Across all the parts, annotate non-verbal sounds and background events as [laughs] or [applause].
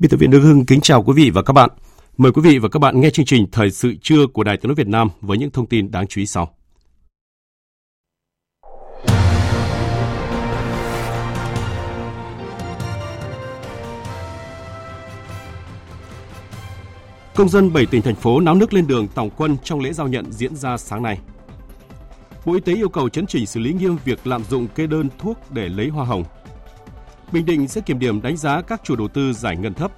Biên tập viên Đức Hưng kính chào quý vị và các bạn. Mời quý vị và các bạn nghe chương trình Thời sự trưa của Đài Tiếng nói Việt Nam với những thông tin đáng chú ý sau. Công dân 7 tỉnh, thành phố náo nước lên đường tòng quân trong lễ giao nhận diễn ra sáng nay. Bộ Y tế yêu cầu chấn chỉnh xử lý nghiêm việc lạm dụng kê đơn thuốc để lấy hoa hồng Bình Định sẽ kiểm điểm đánh giá các chủ đầu tư giải ngân thấp.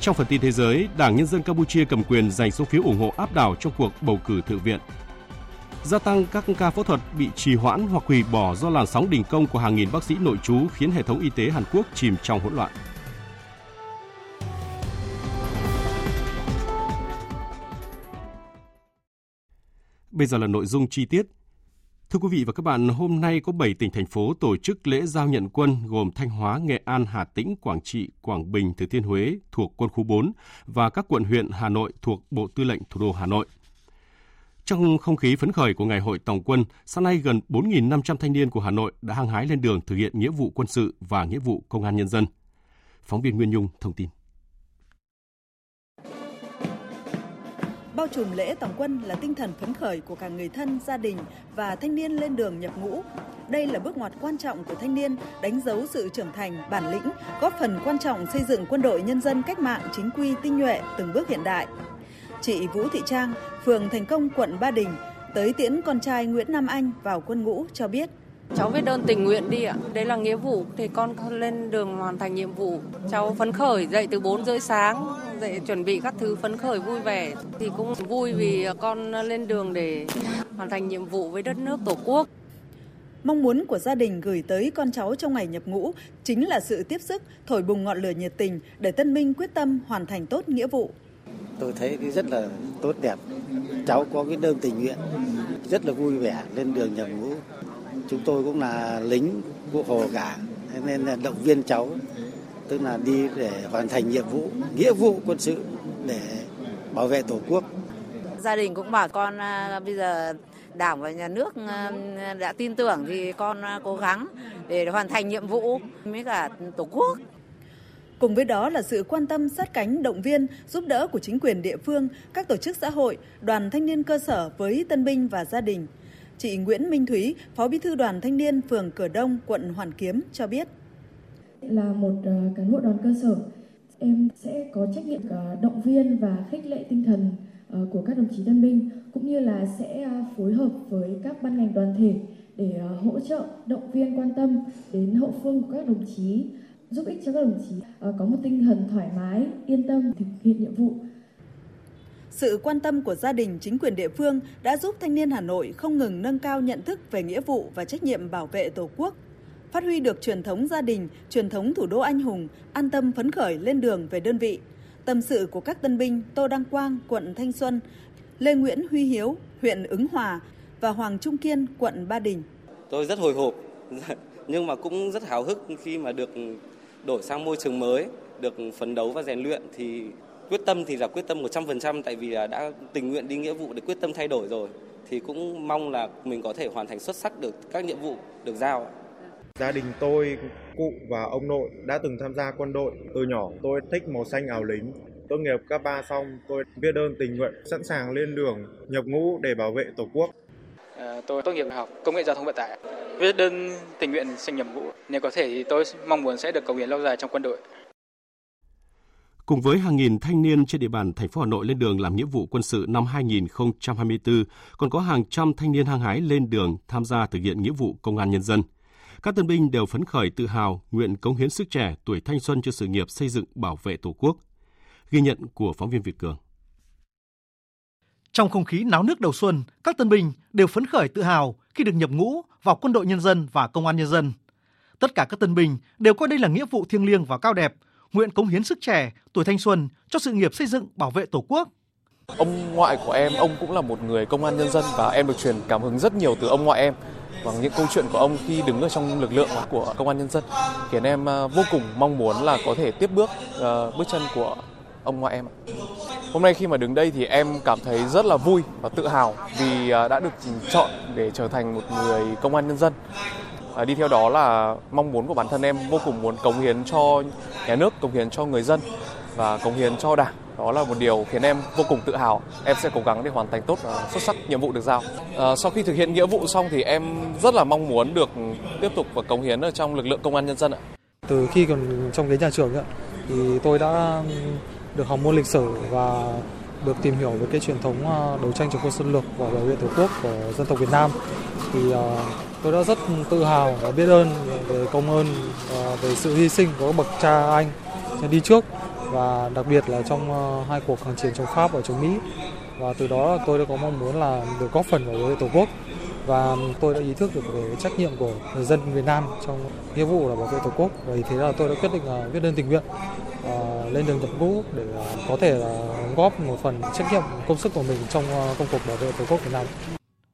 Trong phần tin thế giới, Đảng Nhân dân Campuchia cầm quyền giành số phiếu ủng hộ áp đảo trong cuộc bầu cử thượng viện. Gia tăng các ca phẫu thuật bị trì hoãn hoặc hủy bỏ do làn sóng đình công của hàng nghìn bác sĩ nội trú khiến hệ thống y tế Hàn Quốc chìm trong hỗn loạn. Bây giờ là nội dung chi tiết. Thưa quý vị và các bạn, hôm nay có 7 tỉnh thành phố tổ chức lễ giao nhận quân gồm Thanh Hóa, Nghệ An, Hà Tĩnh, Quảng Trị, Quảng Bình, Thừa Thiên Huế thuộc quân khu 4 và các quận huyện Hà Nội thuộc Bộ Tư lệnh Thủ đô Hà Nội. Trong không khí phấn khởi của Ngày hội Tổng quân, sáng nay gần 4.500 thanh niên của Hà Nội đã hăng hái lên đường thực hiện nghĩa vụ quân sự và nghĩa vụ công an nhân dân. Phóng viên Nguyên Nhung thông tin. Bao trùm lễ tổng quân là tinh thần phấn khởi của cả người thân, gia đình và thanh niên lên đường nhập ngũ. Đây là bước ngoặt quan trọng của thanh niên, đánh dấu sự trưởng thành, bản lĩnh, góp phần quan trọng xây dựng quân đội nhân dân cách mạng chính quy tinh nhuệ từng bước hiện đại. Chị Vũ Thị Trang, phường Thành Công, quận Ba Đình, tới tiễn con trai Nguyễn Nam Anh vào quân ngũ cho biết Cháu viết đơn tình nguyện đi ạ. Đấy là nghĩa vụ thì con lên đường hoàn thành nhiệm vụ. Cháu phấn khởi dậy từ 4 rưỡi sáng, dậy chuẩn bị các thứ phấn khởi vui vẻ. Thì cũng vui vì con lên đường để hoàn thành nhiệm vụ với đất nước Tổ quốc. Mong muốn của gia đình gửi tới con cháu trong ngày nhập ngũ chính là sự tiếp sức, thổi bùng ngọn lửa nhiệt tình để tân binh quyết tâm hoàn thành tốt nghĩa vụ. Tôi thấy rất là tốt đẹp. Cháu có cái đơn tình nguyện, rất là vui vẻ lên đường nhập ngũ chúng tôi cũng là lính của hồ cả nên là động viên cháu tức là đi để hoàn thành nhiệm vụ nghĩa vụ quân sự để bảo vệ tổ quốc gia đình cũng bảo con à, bây giờ đảng và nhà nước à, đã tin tưởng thì con à, cố gắng để hoàn thành nhiệm vụ với cả tổ quốc Cùng với đó là sự quan tâm sát cánh động viên, giúp đỡ của chính quyền địa phương, các tổ chức xã hội, đoàn thanh niên cơ sở với tân binh và gia đình. Chị Nguyễn Minh Thúy, Phó Bí thư Đoàn Thanh niên phường Cửa Đông, quận Hoàn Kiếm cho biết. Là một cán bộ đoàn cơ sở, em sẽ có trách nhiệm ờ, động viên và khích lệ tinh thần ờ, của các đồng chí tân binh cũng như là sẽ ờ, phối hợp với các ban ngành đoàn thể để hỗ trợ, động viên, quan tâm đến hậu phương của các đồng chí, giúp ích cho các đồng chí có một tinh thần thoải mái, yên tâm thực hiện nhiệm vụ. Sự quan tâm của gia đình, chính quyền địa phương đã giúp thanh niên Hà Nội không ngừng nâng cao nhận thức về nghĩa vụ và trách nhiệm bảo vệ Tổ quốc, phát huy được truyền thống gia đình, truyền thống thủ đô anh hùng, an tâm phấn khởi lên đường về đơn vị. Tâm sự của các tân binh Tô Đăng Quang, quận Thanh Xuân, Lê Nguyễn Huy Hiếu, huyện Ứng Hòa và Hoàng Trung Kiên, quận Ba Đình. Tôi rất hồi hộp, [laughs] nhưng mà cũng rất háo hức khi mà được đổi sang môi trường mới, được phấn đấu và rèn luyện thì quyết tâm thì là quyết tâm 100% tại vì là đã tình nguyện đi nghĩa vụ để quyết tâm thay đổi rồi thì cũng mong là mình có thể hoàn thành xuất sắc được các nhiệm vụ được giao. Gia đình tôi, cụ và ông nội đã từng tham gia quân đội. Từ nhỏ tôi thích màu xanh áo lính. Tốt nghiệp cấp 3 xong, tôi viết đơn tình nguyện sẵn sàng lên đường nhập ngũ để bảo vệ Tổ quốc. À, tôi tốt nghiệp học công nghệ giao thông vận tải. Viết đơn tình nguyện xin nhập ngũ. Nếu có thể thì tôi mong muốn sẽ được cống hiến lâu dài trong quân đội. Cùng với hàng nghìn thanh niên trên địa bàn thành phố Hà Nội lên đường làm nghĩa vụ quân sự năm 2024, còn có hàng trăm thanh niên hăng hái lên đường tham gia thực hiện nghĩa vụ công an nhân dân. Các tân binh đều phấn khởi tự hào, nguyện cống hiến sức trẻ, tuổi thanh xuân cho sự nghiệp xây dựng bảo vệ Tổ quốc. Ghi nhận của phóng viên Việt Cường. Trong không khí náo nước đầu xuân, các tân binh đều phấn khởi tự hào khi được nhập ngũ vào quân đội nhân dân và công an nhân dân. Tất cả các tân binh đều coi đây là nghĩa vụ thiêng liêng và cao đẹp, nguyện cống hiến sức trẻ, tuổi thanh xuân cho sự nghiệp xây dựng bảo vệ Tổ quốc. Ông ngoại của em, ông cũng là một người công an nhân dân và em được truyền cảm hứng rất nhiều từ ông ngoại em bằng những câu chuyện của ông khi đứng ở trong lực lượng của công an nhân dân khiến em à, vô cùng mong muốn là có thể tiếp bước uh, bước chân của ông ngoại em. Hôm nay khi mà đứng đây thì em cảm thấy rất là vui và tự hào vì à, đã được chọn để trở thành một người công an nhân dân. À, đi theo đó là mong muốn của bản thân em vô cùng muốn cống hiến cho nhà nước, cống hiến cho người dân và cống hiến cho đảng. Đó là một điều khiến em vô cùng tự hào. Em sẽ cố gắng để hoàn thành tốt và xuất sắc nhiệm vụ được giao. À, sau khi thực hiện nghĩa vụ xong thì em rất là mong muốn được tiếp tục và cống hiến ở trong lực lượng công an nhân dân ạ. Từ khi còn trong cái nhà trường ấy, thì tôi đã được học môn lịch sử và được tìm hiểu về cái truyền thống ờ, đấu tranh chống quân xâm lược và bảo vệ tổ quốc của dân tộc Việt Nam thì tôi đã rất tự hào và biết ơn về công ơn về sự hy sinh của các bậc cha anh đi trước và đặc biệt là trong uh, hai cuộc kháng chiến chống Pháp và chống Mỹ. Và từ đó tôi đã có mong muốn là được góp phần bảo vệ tổ quốc. Và tôi đã ý thức được về trách nhiệm của người dân Việt Nam trong nghĩa vụ là bảo vệ tổ quốc. Và vì thế là tôi đã quyết định uh, viết đơn tình nguyện uh, lên đường nhập ngũ để uh, có thể là góp một phần trách nhiệm công sức của mình trong uh, công cuộc bảo vệ tổ quốc Việt Nam.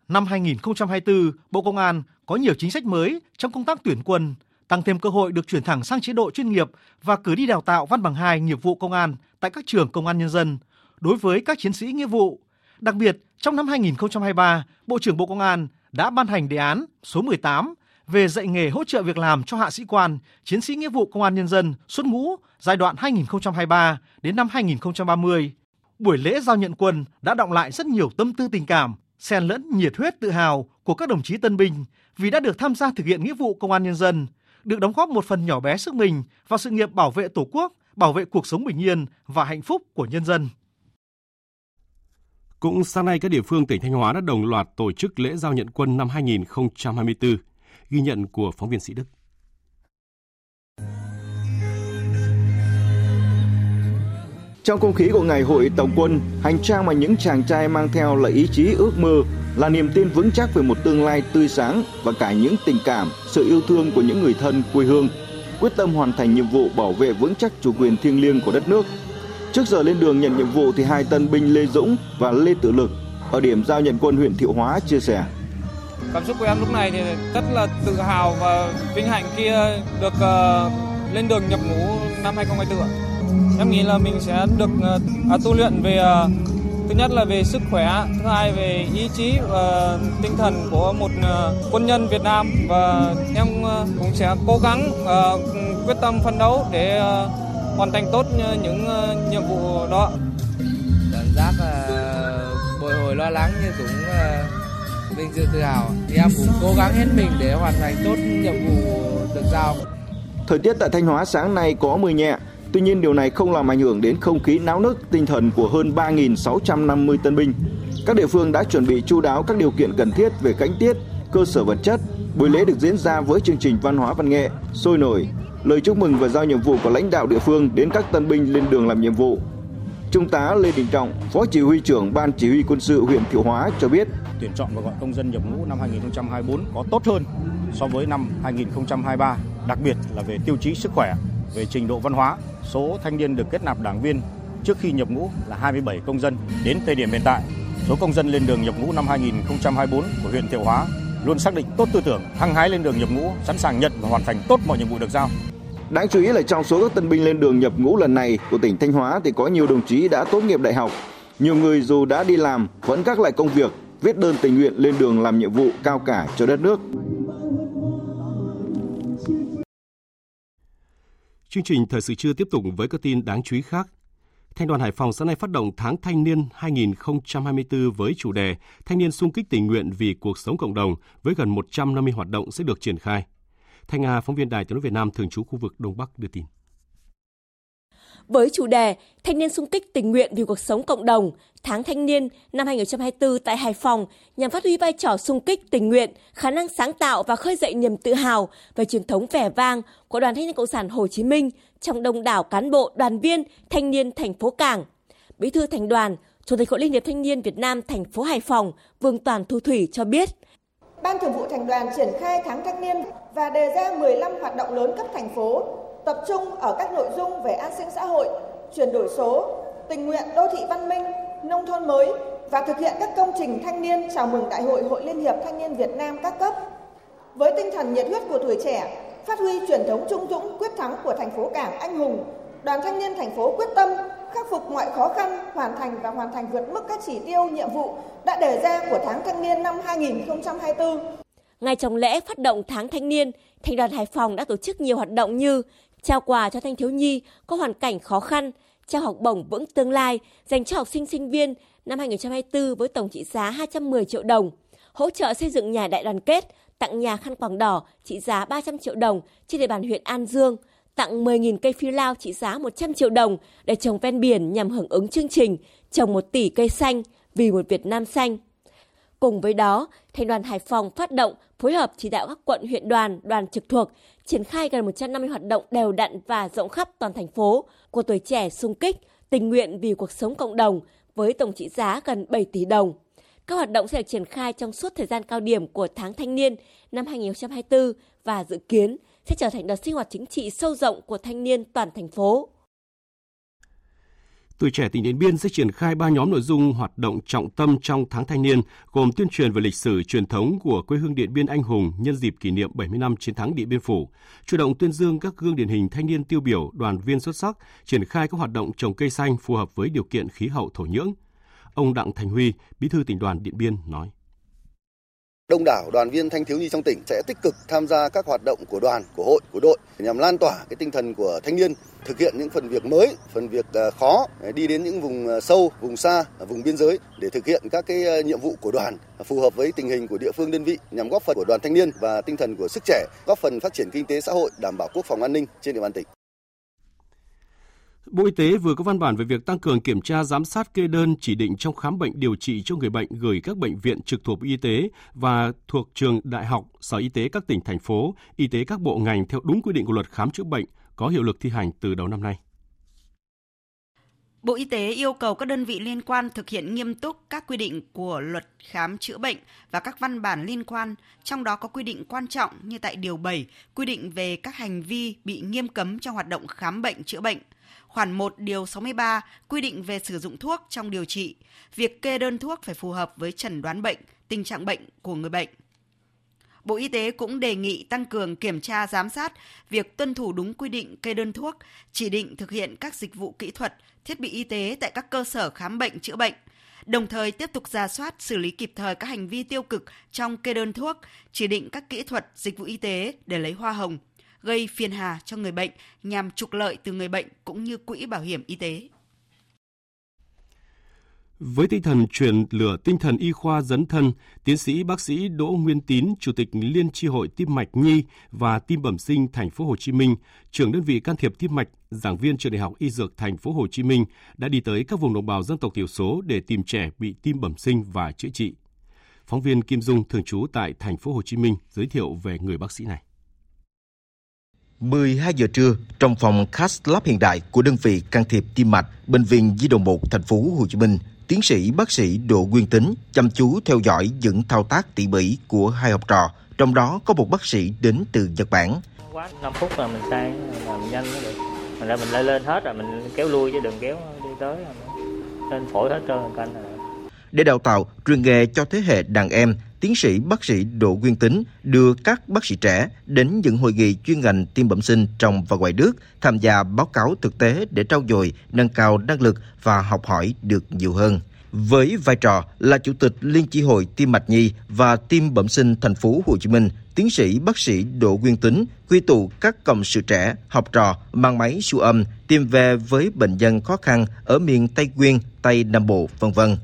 Năm 2024, Bộ Công an có nhiều chính sách mới trong công tác tuyển quân, tăng thêm cơ hội được chuyển thẳng sang chế độ chuyên nghiệp và cử đi đào tạo văn bằng 2 nghiệp vụ công an tại các trường công an nhân dân đối với các chiến sĩ nghĩa vụ. Đặc biệt, trong năm 2023, Bộ trưởng Bộ Công an đã ban hành đề án số 18 về dạy nghề hỗ trợ việc làm cho hạ sĩ quan, chiến sĩ nghĩa vụ công an nhân dân xuất ngũ giai đoạn 2023 đến năm 2030. Buổi lễ giao nhận quân đã động lại rất nhiều tâm tư tình cảm, xen lẫn nhiệt huyết tự hào của các đồng chí tân binh vì đã được tham gia thực hiện nghĩa vụ công an nhân dân, được đóng góp một phần nhỏ bé sức mình vào sự nghiệp bảo vệ Tổ quốc, bảo vệ cuộc sống bình yên và hạnh phúc của nhân dân. Cũng sáng nay, các địa phương tỉnh Thanh Hóa đã đồng loạt tổ chức lễ giao nhận quân năm 2024, ghi nhận của phóng viên Sĩ Đức. Trong không khí của ngày hội tổng quân, hành trang mà những chàng trai mang theo là ý chí ước mơ, là niềm tin vững chắc về một tương lai tươi sáng và cả những tình cảm, sự yêu thương của những người thân quê hương, quyết tâm hoàn thành nhiệm vụ bảo vệ vững chắc chủ quyền thiêng liêng của đất nước, Trước giờ lên đường nhận nhiệm vụ thì hai tân binh Lê Dũng và Lê Tự Lực ở điểm giao nhận quân huyện Thiệu Hóa chia sẻ. Cảm xúc của em lúc này thì rất là tự hào và vinh hạnh khi ờ, được uh, lên đường nhập ngũ năm 2024. Em nghĩ là mình sẽ được uh, tu luyện về uh, thứ nhất là về sức khỏe, thứ hai về ý chí và tinh thần của một uh, quân nhân Việt Nam và em uh, cũng sẽ cố gắng uh, quyết tâm phấn đấu để hoàn thành tốt những ờ, nhiệm vụ đó. Cảm giác bồi hồi lo lắng nhưng cũng ờ, vinh dự tự hào. Thì em cũng cố gắng hết mình để hoàn thành tốt nhiệm vụ được giao. Thời tiết tại Thanh Hóa sáng nay có mưa nhẹ, Tuy nhiên điều này không làm ảnh hưởng đến không khí náo nức tinh thần của hơn 3.650 tân binh. Các địa phương đã chuẩn bị chu đáo các điều kiện cần thiết về cánh tiết, cơ sở vật chất. Buổi lễ được diễn ra với chương trình văn hóa văn nghệ, sôi nổi, lời chúc mừng và giao nhiệm vụ của lãnh đạo địa phương đến các tân binh lên đường làm nhiệm vụ. Trung tá Lê Đình Trọng, Phó Chỉ huy trưởng Ban Chỉ huy quân sự huyện Thiệu Hóa cho biết, tuyển chọn và gọi công dân nhập ngũ năm 2024 có tốt hơn so với năm 2023, đặc biệt là về tiêu chí sức khỏe, về trình độ văn hóa, số thanh niên được kết nạp đảng viên trước khi nhập ngũ là 27 công dân. Đến thời điểm hiện tại, số công dân lên đường nhập ngũ năm 2024 của huyện Thiệu Hóa luôn xác định tốt tư tưởng, hăng hái lên đường nhập ngũ, sẵn sàng nhận và hoàn thành tốt mọi nhiệm vụ được giao. Đáng chú ý là trong số các tân binh lên đường nhập ngũ lần này của tỉnh Thanh Hóa thì có nhiều đồng chí đã tốt nghiệp đại học. Nhiều người dù đã đi làm vẫn các lại công việc, viết đơn tình nguyện lên đường làm nhiệm vụ cao cả cho đất nước. Chương trình thời sự trưa tiếp tục với các tin đáng chú ý khác. Thanh đoàn Hải Phòng sáng nay phát động tháng thanh niên 2024 với chủ đề Thanh niên sung kích tình nguyện vì cuộc sống cộng đồng với gần 150 hoạt động sẽ được triển khai. Thanh Nga, phóng viên Đài tiếng nói Việt Nam thường trú khu vực Đông Bắc đưa tin. với chủ đề Thanh niên sung kích tình nguyện vì cuộc sống cộng đồng, tháng thanh niên năm 2024 tại Hải Phòng nhằm phát huy vai trò sung kích tình nguyện, khả năng sáng tạo và khơi dậy niềm tự hào về truyền thống vẻ vang của Đoàn Thanh niên Cộng sản Hồ Chí Minh trong đông đảo cán bộ, đoàn viên, thanh niên thành phố Cảng. Bí thư thành đoàn, Chủ tịch Hội Liên hiệp Thanh niên Việt Nam thành phố Hải Phòng Vương Toàn Thu Thủy cho biết. Ban Thường vụ Thành đoàn triển khai tháng thanh niên và đề ra 15 hoạt động lớn cấp thành phố, tập trung ở các nội dung về an sinh xã hội, chuyển đổi số, tình nguyện đô thị văn minh, nông thôn mới và thực hiện các công trình thanh niên chào mừng Đại hội Hội Liên hiệp Thanh niên Việt Nam các cấp. Với tinh thần nhiệt huyết của tuổi trẻ, phát huy truyền thống trung dũng quyết thắng của thành phố Cảng anh hùng, Đoàn Thanh niên thành phố quyết tâm khắc phục mọi khó khăn, hoàn thành và hoàn thành vượt mức các chỉ tiêu nhiệm vụ đã đề ra của tháng thanh niên năm 2024. Ngay trong lễ phát động tháng thanh niên, Thành đoàn Hải Phòng đã tổ chức nhiều hoạt động như trao quà cho thanh thiếu nhi có hoàn cảnh khó khăn, trao học bổng vững tương lai dành cho học sinh sinh viên. Năm 2024 với tổng trị giá 210 triệu đồng, hỗ trợ xây dựng nhà đại đoàn kết, tặng nhà khăn quàng đỏ trị giá 300 triệu đồng trên địa bàn huyện An Dương, tặng 10.000 cây phi lao trị giá 100 triệu đồng để trồng ven biển nhằm hưởng ứng chương trình trồng 1 tỷ cây xanh vì một Việt Nam xanh. Cùng với đó, Thành đoàn Hải Phòng phát động phối hợp chỉ đạo các quận huyện đoàn, đoàn trực thuộc triển khai gần 150 hoạt động đều đặn và rộng khắp toàn thành phố của tuổi trẻ sung kích, tình nguyện vì cuộc sống cộng đồng với tổng trị giá gần 7 tỷ đồng. Các hoạt động sẽ được triển khai trong suốt thời gian cao điểm của tháng thanh niên năm 2024 và dự kiến sẽ trở thành đợt sinh hoạt chính trị sâu rộng của thanh niên toàn thành phố. Tuổi trẻ tỉnh Điện Biên sẽ triển khai ba nhóm nội dung hoạt động trọng tâm trong tháng thanh niên, gồm tuyên truyền về lịch sử truyền thống của quê hương Điện Biên anh hùng nhân dịp kỷ niệm 70 năm chiến thắng Điện Biên Phủ, chủ động tuyên dương các gương điển hình thanh niên tiêu biểu, đoàn viên xuất sắc, triển khai các hoạt động trồng cây xanh phù hợp với điều kiện khí hậu thổ nhưỡng. Ông Đặng Thành Huy, Bí thư tỉnh đoàn Điện Biên nói. Đông đảo đoàn viên thanh thiếu nhi trong tỉnh sẽ tích cực tham gia các hoạt động của đoàn, của hội, của đội nhằm lan tỏa cái tinh thần của thanh niên, thực hiện những phần việc mới, phần việc à, khó, à, đi đến những vùng à, sâu, vùng xa, vùng biên giới để thực hiện các cái nhiệm vụ của đoàn phù hợp với tình hình của địa phương đơn vị nhằm góp phần của đoàn thanh niên và tinh thần của sức trẻ, góp phần phát triển kinh tế xã hội, đảm bảo quốc phòng an ninh trên địa bàn tỉnh. Bộ Y tế vừa có văn bản về việc tăng cường kiểm tra giám sát kê đơn chỉ định trong khám bệnh điều trị cho người bệnh gửi các bệnh viện trực thuộc Y tế và thuộc trường đại học, sở y tế các tỉnh thành phố, y tế các bộ ngành theo đúng quy định của luật khám chữa bệnh có hiệu lực thi hành từ đầu năm nay. Bộ Y tế yêu cầu các đơn vị liên quan thực hiện nghiêm túc các quy định của luật khám chữa bệnh và các văn bản liên quan, trong đó có quy định quan trọng như tại Điều 7, quy định về các hành vi bị nghiêm cấm trong hoạt động khám bệnh chữa bệnh – khoản 1 điều 63 quy định về sử dụng thuốc trong điều trị, việc kê đơn thuốc phải phù hợp với chẩn đoán bệnh, tình trạng bệnh của người bệnh. Bộ Y tế cũng đề nghị tăng cường kiểm tra giám sát việc tuân thủ đúng quy định kê đơn thuốc, chỉ định thực hiện các dịch vụ kỹ thuật, thiết bị y tế tại các cơ sở khám bệnh chữa bệnh, đồng thời tiếp tục ra soát xử lý kịp thời các hành vi tiêu cực trong kê đơn thuốc, chỉ định các kỹ thuật dịch vụ y tế để lấy hoa hồng, gây phiền hà cho người bệnh nhằm trục lợi từ người bệnh cũng như quỹ bảo hiểm y tế. Với tinh thần truyền lửa tinh thần y khoa dấn thân, tiến sĩ bác sĩ Đỗ Nguyên Tín, Chủ tịch Liên tri hội tim mạch nhi và tim bẩm sinh thành phố Hồ Chí Minh, trưởng đơn vị can thiệp tim mạch, giảng viên trường Đại học Y Dược thành phố Hồ Chí Minh đã đi tới các vùng đồng bào dân tộc thiểu số để tìm trẻ bị tim bẩm sinh và chữa trị. Phóng viên Kim Dung thường trú tại thành phố Hồ Chí Minh giới thiệu về người bác sĩ này. 12 giờ trưa, trong phòng cath lab hiện đại của đơn vị can thiệp tim mạch, bệnh viện Di đồng 1 thành phố Hồ Chí Minh, tiến sĩ bác sĩ Đỗ Nguyên Tính chăm chú theo dõi những thao tác tỉ mỉ của hai học trò, trong đó có một bác sĩ đến từ Nhật Bản. Quá 5 phút là mình sang làm nhanh nó được. Mình ra mình lên lên hết rồi mình kéo lui chứ đừng kéo đi tới lên phổi hết trơn canh rồi. Để đào tạo, truyền nghề cho thế hệ đàn em, tiến sĩ bác sĩ Đỗ Nguyên Tính đưa các bác sĩ trẻ đến những hội nghị chuyên ngành tim bẩm sinh trong và ngoài nước tham gia báo cáo thực tế để trau dồi, nâng cao năng lực và học hỏi được nhiều hơn. Với vai trò là chủ tịch Liên chi hội tim mạch nhi và tim bẩm sinh thành phố Hồ Chí Minh, tiến sĩ bác sĩ Đỗ Nguyên Tính quy tụ các cộng sự trẻ, học trò mang máy siêu âm tìm về với bệnh nhân khó khăn ở miền Tây Nguyên, Tây Nam Bộ, vân vân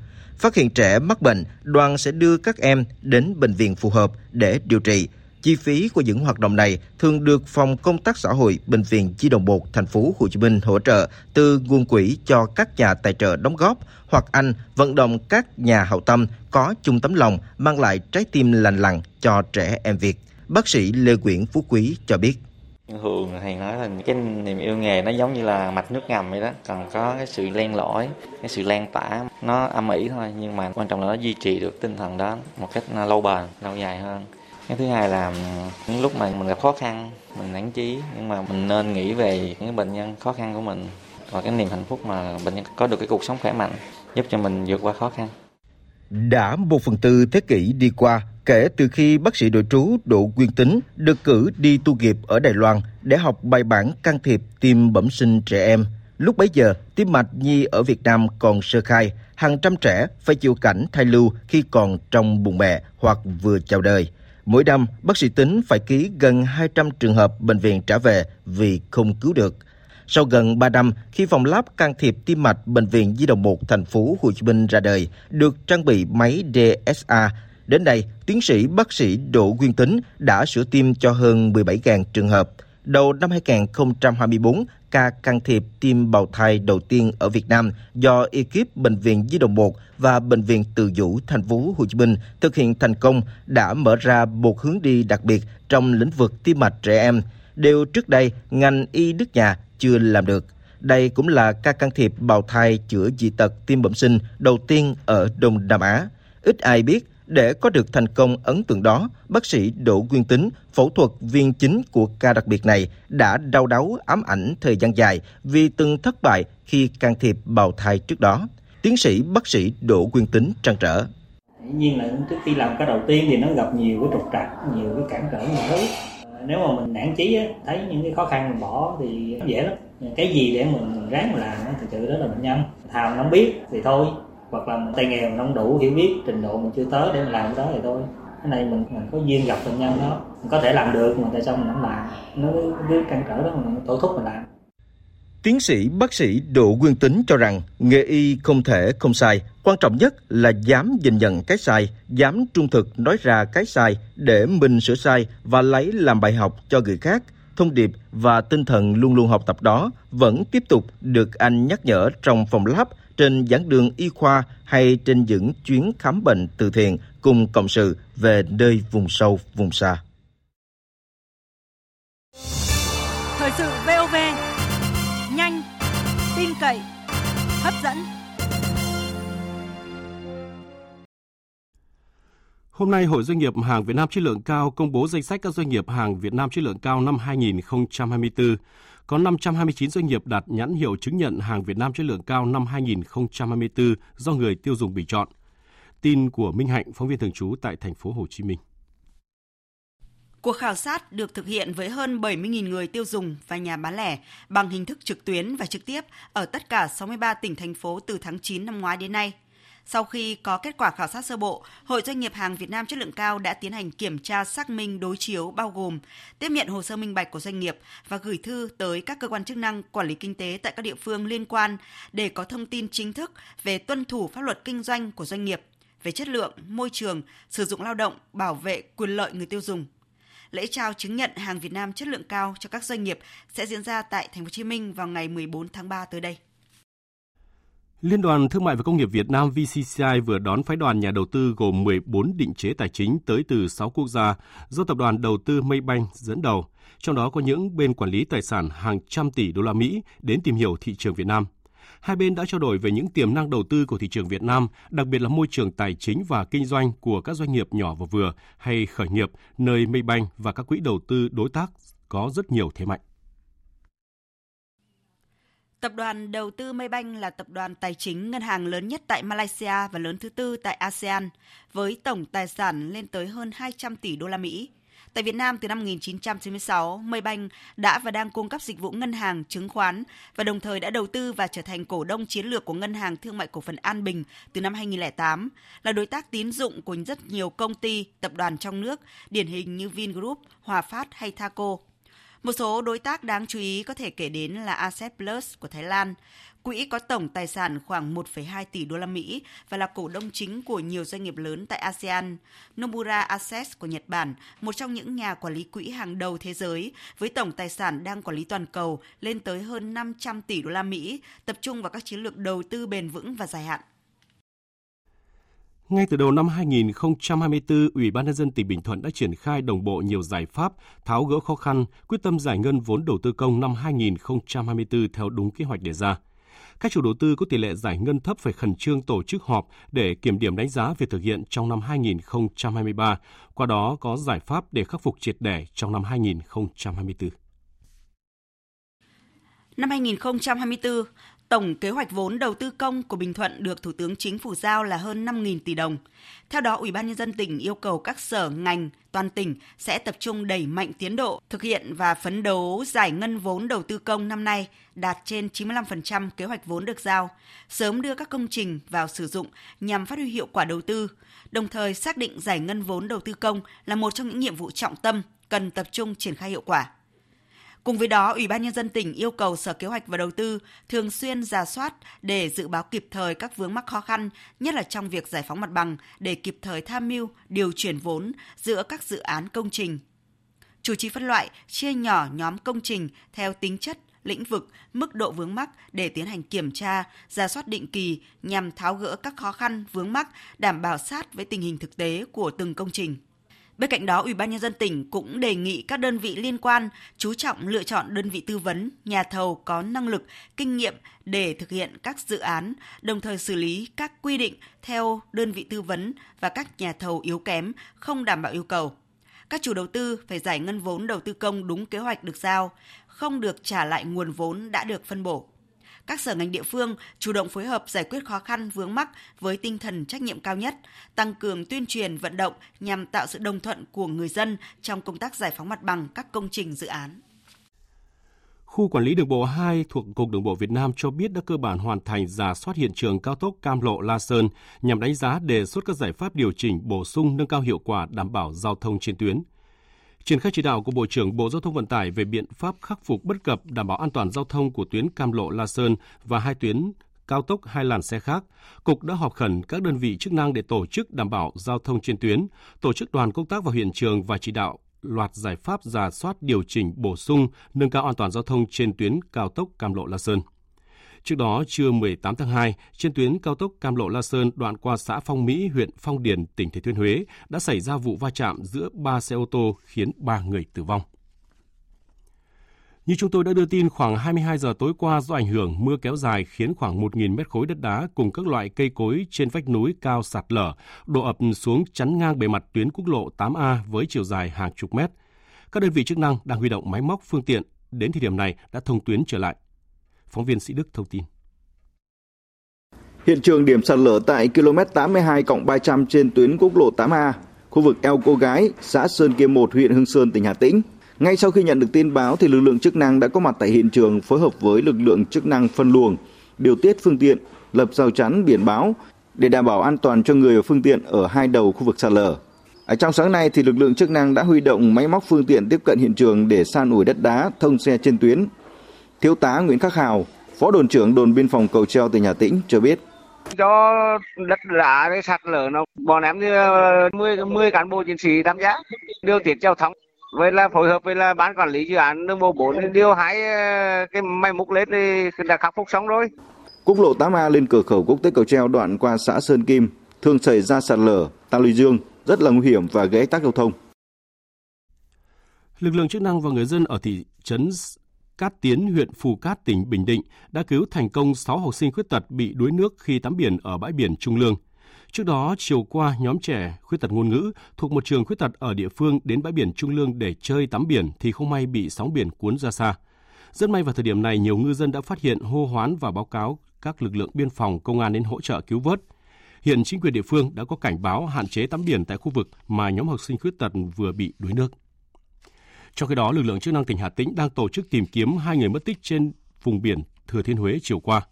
Phát hiện trẻ mắc bệnh, đoàn sẽ đưa các em đến bệnh viện phù hợp để điều trị. Chi phí của những hoạt động này thường được Phòng Công tác Xã hội Bệnh viện chi đồng 1 thành phố Hồ Chí Minh hỗ trợ từ nguồn quỹ cho các nhà tài trợ đóng góp hoặc anh vận động các nhà hảo tâm có chung tấm lòng mang lại trái tim lành lặn cho trẻ em Việt. Bác sĩ Lê Nguyễn Phú Quý cho biết. Thường thầy nói là cái niềm yêu nghề nó giống như là mạch nước ngầm vậy đó, còn có cái sự len lỏi, cái sự lan tỏa, nó âm ỉ thôi nhưng mà quan trọng là nó duy trì được tinh thần đó một cách à, lâu bền, lâu dài hơn. Cái thứ hai là những lúc mà mình gặp khó khăn, mình nản chí nhưng mà mình nên nghĩ về những bệnh nhân khó khăn của mình và cái niềm hạnh phúc mà bệnh nhân có được cái cuộc sống khỏe mạnh giúp cho mình vượt qua khó khăn. Đã một phần tư thế kỷ đi qua kể từ khi bác sĩ đội trú Đỗ Quyên Tính được cử đi tu nghiệp ở Đài Loan để học bài bản can thiệp tim bẩm sinh trẻ em. Lúc bấy giờ, tim mạch nhi ở Việt Nam còn sơ khai, hàng trăm trẻ phải chịu cảnh thai lưu khi còn trong bụng mẹ hoặc vừa chào đời. Mỗi năm, bác sĩ Tính phải ký gần 200 trường hợp bệnh viện trả về vì không cứu được. Sau gần 3 năm, khi phòng lab can thiệp tim mạch Bệnh viện Di đồng 1 thành phố Hồ Chí Minh ra đời, được trang bị máy DSA, đến nay, tiến sĩ bác sĩ Đỗ Nguyên Tính đã sửa tim cho hơn 17.000 trường hợp. Đầu năm 2024, ca can thiệp tim bào thai đầu tiên ở Việt Nam do ekip Bệnh viện Di đồng 1 và Bệnh viện Từ Dũ thành phố Hồ Chí Minh thực hiện thành công đã mở ra một hướng đi đặc biệt trong lĩnh vực tim mạch trẻ em. đều trước đây ngành y nước nhà chưa làm được. Đây cũng là ca can thiệp bào thai chữa dị tật tim bẩm sinh đầu tiên ở Đông Nam Á. Ít ai biết để có được thành công ấn tượng đó, bác sĩ Đỗ Nguyên Tính, phẫu thuật viên chính của ca đặc biệt này, đã đau đáu ám ảnh thời gian dài vì từng thất bại khi can thiệp bào thai trước đó. Tiến sĩ bác sĩ Đỗ Nguyên Tính trăn trở. Dĩ nhiên là trước khi làm cái đầu tiên thì nó gặp nhiều cái trục trặc, nhiều cái cản trở nhiều thứ. Ờ, nếu mà mình nản chí á, thấy những cái khó khăn mình bỏ thì dễ lắm. Cái gì để mình ráng mà làm thì tự đó là bệnh nhân. Thào không biết thì thôi, hoặc là tay nghề mình không đủ hiểu biết trình độ mình chưa tới để mình làm cái đó thì thôi. Cái này mình mình có duyên gặp bệnh nhân đó mình có thể làm được mà tại sao mình không làm? Nó cái cản trở đó mình tổ thúc mình làm. Tiến sĩ bác sĩ Đỗ Nguyên Tính cho rằng nghề y không thể không sai, quan trọng nhất là dám nhìn nhận cái sai, dám trung thực nói ra cái sai để mình sửa sai và lấy làm bài học cho người khác. Thông điệp và tinh thần luôn luôn học tập đó vẫn tiếp tục được anh nhắc nhở trong phòng lab trên giảng đường y khoa hay trên những chuyến khám bệnh từ thiện cùng cộng sự về nơi vùng sâu, vùng xa. Thời sự VOV, nhanh, tin cậy, hấp dẫn. Hôm nay, Hội Doanh nghiệp hàng Việt Nam chất lượng cao công bố danh sách các doanh nghiệp hàng Việt Nam chất lượng cao năm 2024 có 529 doanh nghiệp đạt nhãn hiệu chứng nhận hàng Việt Nam chất lượng cao năm 2024 do người tiêu dùng bình chọn. Tin của Minh Hạnh, phóng viên thường trú tại thành phố Hồ Chí Minh. Cuộc khảo sát được thực hiện với hơn 70.000 người tiêu dùng và nhà bán lẻ bằng hình thức trực tuyến và trực tiếp ở tất cả 63 tỉnh thành phố từ tháng 9 năm ngoái đến nay. Sau khi có kết quả khảo sát sơ bộ, Hội Doanh nghiệp hàng Việt Nam chất lượng cao đã tiến hành kiểm tra xác minh đối chiếu bao gồm tiếp nhận hồ sơ minh bạch của doanh nghiệp và gửi thư tới các cơ quan chức năng quản lý kinh tế tại các địa phương liên quan để có thông tin chính thức về tuân thủ pháp luật kinh doanh của doanh nghiệp, về chất lượng, môi trường, sử dụng lao động, bảo vệ quyền lợi người tiêu dùng. Lễ trao chứng nhận hàng Việt Nam chất lượng cao cho các doanh nghiệp sẽ diễn ra tại Thành phố Hồ Chí Minh vào ngày 14 tháng 3 tới đây. Liên đoàn Thương mại và Công nghiệp Việt Nam VCCI vừa đón phái đoàn nhà đầu tư gồm 14 định chế tài chính tới từ 6 quốc gia do tập đoàn đầu tư Maybank dẫn đầu, trong đó có những bên quản lý tài sản hàng trăm tỷ đô la Mỹ đến tìm hiểu thị trường Việt Nam. Hai bên đã trao đổi về những tiềm năng đầu tư của thị trường Việt Nam, đặc biệt là môi trường tài chính và kinh doanh của các doanh nghiệp nhỏ và vừa hay khởi nghiệp, nơi Maybank và các quỹ đầu tư đối tác có rất nhiều thế mạnh. Tập đoàn đầu tư Maybank là tập đoàn tài chính ngân hàng lớn nhất tại Malaysia và lớn thứ tư tại ASEAN, với tổng tài sản lên tới hơn 200 tỷ đô la Mỹ. Tại Việt Nam từ năm 1996, Maybank đã và đang cung cấp dịch vụ ngân hàng, chứng khoán và đồng thời đã đầu tư và trở thành cổ đông chiến lược của Ngân hàng Thương mại Cổ phần An Bình từ năm 2008, là đối tác tín dụng của rất nhiều công ty, tập đoàn trong nước, điển hình như Vingroup, Hòa Phát hay Thaco. Một số đối tác đáng chú ý có thể kể đến là Asset Plus của Thái Lan, Quỹ có tổng tài sản khoảng 1,2 tỷ đô la Mỹ và là cổ đông chính của nhiều doanh nghiệp lớn tại ASEAN. Nomura Assets của Nhật Bản, một trong những nhà quản lý quỹ hàng đầu thế giới với tổng tài sản đang quản lý toàn cầu lên tới hơn 500 tỷ đô la Mỹ, tập trung vào các chiến lược đầu tư bền vững và dài hạn. Ngay từ đầu năm 2024, Ủy ban nhân dân tỉnh Bình Thuận đã triển khai đồng bộ nhiều giải pháp tháo gỡ khó khăn, quyết tâm giải ngân vốn đầu tư công năm 2024 theo đúng kế hoạch đề ra. Các chủ đầu tư có tỷ lệ giải ngân thấp phải khẩn trương tổ chức họp để kiểm điểm đánh giá việc thực hiện trong năm 2023, qua đó có giải pháp để khắc phục triệt để trong năm 2024. Năm 2024, Tổng kế hoạch vốn đầu tư công của Bình Thuận được Thủ tướng Chính phủ giao là hơn 5.000 tỷ đồng. Theo đó, Ủy ban nhân dân tỉnh yêu cầu các sở ngành toàn tỉnh sẽ tập trung đẩy mạnh tiến độ thực hiện và phấn đấu giải ngân vốn đầu tư công năm nay đạt trên 95% kế hoạch vốn được giao, sớm đưa các công trình vào sử dụng nhằm phát huy hiệu quả đầu tư, đồng thời xác định giải ngân vốn đầu tư công là một trong những nhiệm vụ trọng tâm cần tập trung triển khai hiệu quả. Cùng với đó, Ủy ban Nhân dân tỉnh yêu cầu Sở Kế hoạch và Đầu tư thường xuyên giả soát để dự báo kịp thời các vướng mắc khó khăn, nhất là trong việc giải phóng mặt bằng để kịp thời tham mưu, điều chuyển vốn giữa các dự án công trình. Chủ trì phân loại, chia nhỏ nhóm công trình theo tính chất, lĩnh vực, mức độ vướng mắc để tiến hành kiểm tra, giả soát định kỳ nhằm tháo gỡ các khó khăn, vướng mắc, đảm bảo sát với tình hình thực tế của từng công trình. Bên cạnh đó, Ủy ban nhân dân tỉnh cũng đề nghị các đơn vị liên quan chú trọng lựa chọn đơn vị tư vấn, nhà thầu có năng lực, kinh nghiệm để thực hiện các dự án, đồng thời xử lý các quy định theo đơn vị tư vấn và các nhà thầu yếu kém không đảm bảo yêu cầu. Các chủ đầu tư phải giải ngân vốn đầu tư công đúng kế hoạch được giao, không được trả lại nguồn vốn đã được phân bổ các sở ngành địa phương chủ động phối hợp giải quyết khó khăn vướng mắc với tinh thần trách nhiệm cao nhất, tăng cường tuyên truyền vận động nhằm tạo sự đồng thuận của người dân trong công tác giải phóng mặt bằng các công trình dự án. Khu quản lý đường bộ 2 thuộc Cục Đường bộ Việt Nam cho biết đã cơ bản hoàn thành giả soát hiện trường cao tốc Cam Lộ La Sơn nhằm đánh giá đề xuất các giải pháp điều chỉnh bổ sung nâng cao hiệu quả đảm bảo giao thông trên tuyến triển khai chỉ đạo của Bộ trưởng Bộ Giao thông Vận tải về biện pháp khắc phục bất cập đảm bảo an toàn giao thông của tuyến Cam Lộ La Sơn và hai tuyến cao tốc hai làn xe khác, Cục đã họp khẩn các đơn vị chức năng để tổ chức đảm bảo giao thông trên tuyến, tổ chức đoàn công tác vào hiện trường và chỉ đạo loạt giải pháp giả soát điều chỉnh bổ sung nâng cao an toàn giao thông trên tuyến cao tốc Cam Lộ La Sơn. Trước đó, trưa 18 tháng 2, trên tuyến cao tốc Cam Lộ La Sơn đoạn qua xã Phong Mỹ, huyện Phong Điền, tỉnh Thừa Thiên Huế đã xảy ra vụ va chạm giữa ba xe ô tô khiến ba người tử vong. Như chúng tôi đã đưa tin, khoảng 22 giờ tối qua do ảnh hưởng mưa kéo dài khiến khoảng 1.000 mét khối đất đá cùng các loại cây cối trên vách núi cao sạt lở, đổ ập xuống chắn ngang bề mặt tuyến quốc lộ 8A với chiều dài hàng chục mét. Các đơn vị chức năng đang huy động máy móc phương tiện đến thời điểm này đã thông tuyến trở lại. Phóng viên Sĩ Đức thông tin. Hiện trường điểm sạt lở tại km 82 cộng 300 trên tuyến quốc lộ 8A, khu vực eo Cô Gái, xã Sơn Kiêm 1, huyện Hưng Sơn, tỉnh Hà Tĩnh. Ngay sau khi nhận được tin báo thì lực lượng chức năng đã có mặt tại hiện trường phối hợp với lực lượng chức năng phân luồng, điều tiết phương tiện, lập rào chắn biển báo để đảm bảo an toàn cho người và phương tiện ở hai đầu khu vực sạt lở. Ở trong sáng nay thì lực lượng chức năng đã huy động máy móc phương tiện tiếp cận hiện trường để san ủi đất đá thông xe trên tuyến, Thiếu tá Nguyễn Khắc Hào, Phó đồn trưởng đồn biên phòng Cầu Treo tỉnh Hà Tĩnh cho biết. Do đất đá cái sạt lở nó bọn em thì 10 ờ, 10 cán bộ chiến sĩ tham gia điều tiết giao thông vậy là phối hợp với là ban quản lý dự án đường bộ 4 điều hai ờ, cái máy múc lên thì đã khắc phục xong rồi. Quốc lộ 8A lên cửa khẩu quốc tế Cầu Treo đoạn qua xã Sơn Kim thường xảy ra sạt lở, ta luy dương rất là nguy hiểm và gây tắc giao thông. Lực lượng chức năng và người dân ở thị trấn Cát Tiến, huyện Phù Cát, tỉnh Bình Định đã cứu thành công 6 học sinh khuyết tật bị đuối nước khi tắm biển ở bãi biển Trung Lương. Trước đó, chiều qua, nhóm trẻ khuyết tật ngôn ngữ thuộc một trường khuyết tật ở địa phương đến bãi biển Trung Lương để chơi tắm biển thì không may bị sóng biển cuốn ra xa. Rất may vào thời điểm này, nhiều ngư dân đã phát hiện hô hoán và báo cáo các lực lượng biên phòng, công an đến hỗ trợ cứu vớt. Hiện chính quyền địa phương đã có cảnh báo hạn chế tắm biển tại khu vực mà nhóm học sinh khuyết tật vừa bị đuối nước. Trong khi đó, lực lượng chức năng tỉnh Hà Tĩnh đang tổ chức tìm kiếm hai người mất tích trên vùng biển Thừa Thiên Huế chiều qua.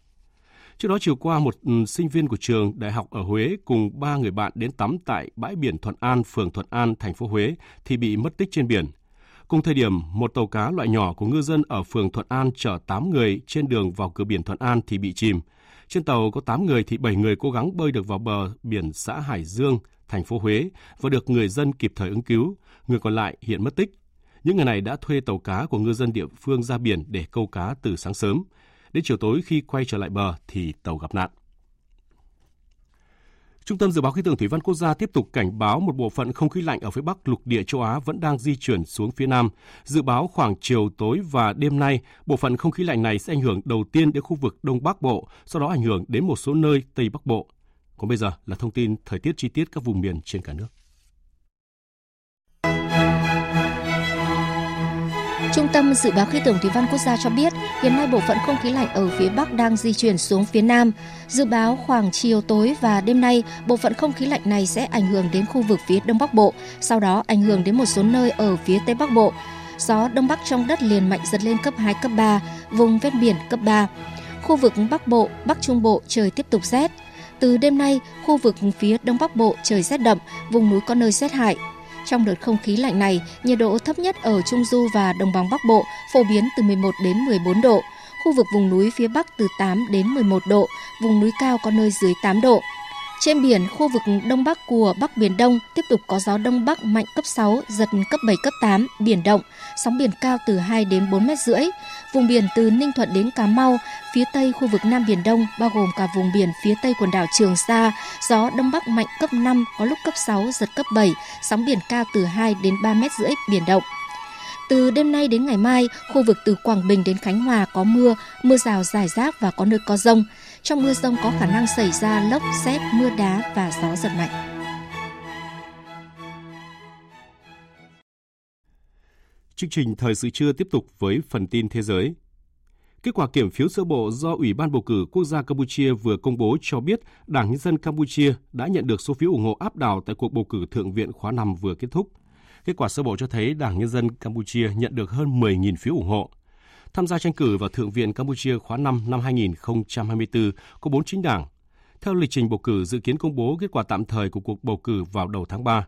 Trước đó chiều qua, một ừ, sinh viên của trường đại học ở Huế cùng ba người bạn đến tắm tại bãi biển Thuận An, phường Thuận An, thành phố Huế thì bị mất tích trên biển. Cùng thời điểm, một tàu cá loại nhỏ của ngư dân ở phường Thuận An chở 8 người trên đường vào cửa biển Thuận An thì bị chìm. Trên tàu có 8 người thì 7 người cố gắng bơi được vào bờ biển xã Hải Dương, thành phố Huế và được người dân kịp thời ứng cứu. Người còn lại hiện mất tích. Những người này đã thuê tàu cá của ngư dân địa phương ra biển để câu cá từ sáng sớm. Đến chiều tối khi quay trở lại bờ thì tàu gặp nạn. Trung tâm Dự báo Khí tượng Thủy văn Quốc gia tiếp tục cảnh báo một bộ phận không khí lạnh ở phía Bắc lục địa châu Á vẫn đang di chuyển xuống phía Nam. Dự báo khoảng chiều tối và đêm nay, bộ phận không khí lạnh này sẽ ảnh hưởng đầu tiên đến khu vực Đông Bắc Bộ, sau đó ảnh hưởng đến một số nơi Tây Bắc Bộ. Còn bây giờ là thông tin thời tiết chi tiết các vùng miền trên cả nước. Trung tâm Dự báo Khí tượng Thủy văn Quốc gia cho biết, hiện nay bộ phận không khí lạnh ở phía Bắc đang di chuyển xuống phía Nam. Dự báo khoảng chiều tối và đêm nay, bộ phận không khí lạnh này sẽ ảnh hưởng đến khu vực phía Đông Bắc Bộ, sau đó ảnh hưởng đến một số nơi ở phía Tây Bắc Bộ. Gió Đông Bắc trong đất liền mạnh dần lên cấp 2, cấp 3, vùng ven biển cấp 3. Khu vực Bắc Bộ, Bắc Trung Bộ trời tiếp tục rét. Từ đêm nay, khu vực phía Đông Bắc Bộ trời rét đậm, vùng núi có nơi rét hại, trong đợt không khí lạnh này, nhiệt độ thấp nhất ở Trung Du và Đồng bằng Bắc Bộ phổ biến từ 11 đến 14 độ, khu vực vùng núi phía Bắc từ 8 đến 11 độ, vùng núi cao có nơi dưới 8 độ. Trên biển, khu vực đông bắc của Bắc Biển Đông tiếp tục có gió đông bắc mạnh cấp 6, giật cấp 7, cấp 8, biển động, sóng biển cao từ 2 đến 4 mét rưỡi. Vùng biển từ Ninh Thuận đến Cà Mau, phía tây khu vực Nam Biển Đông, bao gồm cả vùng biển phía tây quần đảo Trường Sa, gió đông bắc mạnh cấp 5, có lúc cấp 6, giật cấp 7, sóng biển cao từ 2 đến 3 mét rưỡi, biển động. Từ đêm nay đến ngày mai, khu vực từ Quảng Bình đến Khánh Hòa có mưa, mưa rào rải rác và có nơi có rông. Trong mưa rông có khả năng xảy ra lốc, xét, mưa đá và gió giật mạnh. Chương trình Thời sự trưa tiếp tục với phần tin thế giới. Kết quả kiểm phiếu sơ bộ do Ủy ban bầu cử quốc gia Campuchia vừa công bố cho biết Đảng Nhân dân Campuchia đã nhận được số phiếu ủng hộ áp đảo tại cuộc bầu cử Thượng viện khóa 5 vừa kết thúc. Kết quả sơ bộ cho thấy Đảng Nhân dân Campuchia nhận được hơn 10.000 phiếu ủng hộ. Tham gia tranh cử vào Thượng viện Campuchia khóa 5 năm 2024 có 4 chính đảng. Theo lịch trình bầu cử dự kiến công bố kết quả tạm thời của cuộc bầu cử vào đầu tháng 3.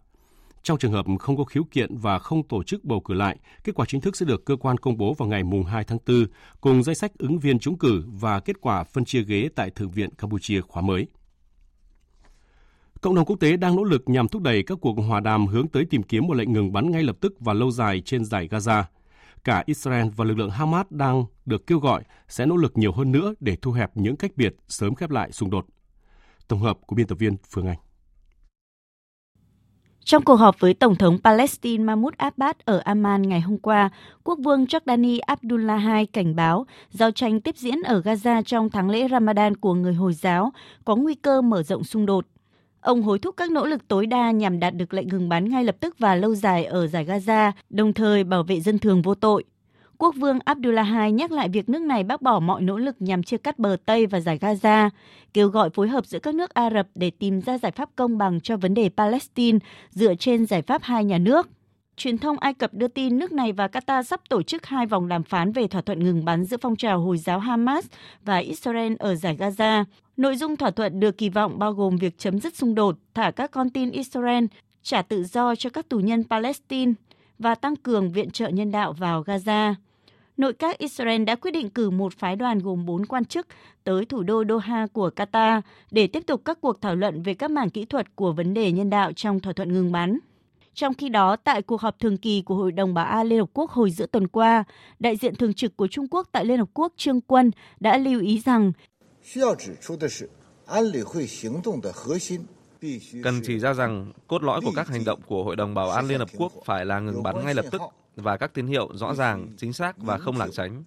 Trong trường hợp không có khiếu kiện và không tổ chức bầu cử lại, kết quả chính thức sẽ được cơ quan công bố vào ngày mùng 2 tháng 4 cùng danh sách ứng viên trúng cử và kết quả phân chia ghế tại Thượng viện Campuchia khóa mới. Cộng đồng quốc tế đang nỗ lực nhằm thúc đẩy các cuộc hòa đàm hướng tới tìm kiếm một lệnh ngừng bắn ngay lập tức và lâu dài trên giải Gaza. Cả Israel và lực lượng Hamas đang được kêu gọi sẽ nỗ lực nhiều hơn nữa để thu hẹp những cách biệt sớm khép lại xung đột. Tổng hợp của biên tập viên Phương Anh. Trong cuộc họp với Tổng thống Palestine Mahmoud Abbas ở Amman ngày hôm qua, Quốc vương Jordani Abdullah II cảnh báo giao tranh tiếp diễn ở Gaza trong tháng lễ Ramadan của người Hồi giáo có nguy cơ mở rộng xung đột. Ông hối thúc các nỗ lực tối đa nhằm đạt được lệnh ngừng bắn ngay lập tức và lâu dài ở giải Gaza, đồng thời bảo vệ dân thường vô tội. Quốc vương Abdullah II nhắc lại việc nước này bác bỏ mọi nỗ lực nhằm chia cắt bờ Tây và giải Gaza, kêu gọi phối hợp giữa các nước Ả Rập để tìm ra giải pháp công bằng cho vấn đề Palestine dựa trên giải pháp hai nhà nước. Truyền thông Ai Cập đưa tin nước này và Qatar sắp tổ chức hai vòng đàm phán về thỏa thuận ngừng bắn giữa phong trào Hồi giáo Hamas và Israel ở giải Gaza. Nội dung thỏa thuận được kỳ vọng bao gồm việc chấm dứt xung đột, thả các con tin Israel, trả tự do cho các tù nhân Palestine và tăng cường viện trợ nhân đạo vào Gaza. Nội các Israel đã quyết định cử một phái đoàn gồm 4 quan chức tới thủ đô Doha của Qatar để tiếp tục các cuộc thảo luận về các mảng kỹ thuật của vấn đề nhân đạo trong thỏa thuận ngừng bắn. Trong khi đó, tại cuộc họp thường kỳ của Hội đồng Bảo an Liên Hợp Quốc hồi giữa tuần qua, đại diện thường trực của Trung Quốc tại Liên Hợp Quốc Trương Quân đã lưu ý rằng Cần chỉ ra rằng cốt lõi của các hành động của Hội đồng Bảo an Liên Hợp Quốc phải là ngừng bắn ngay lập tức và các tín hiệu rõ ràng, chính xác và không lảng tránh.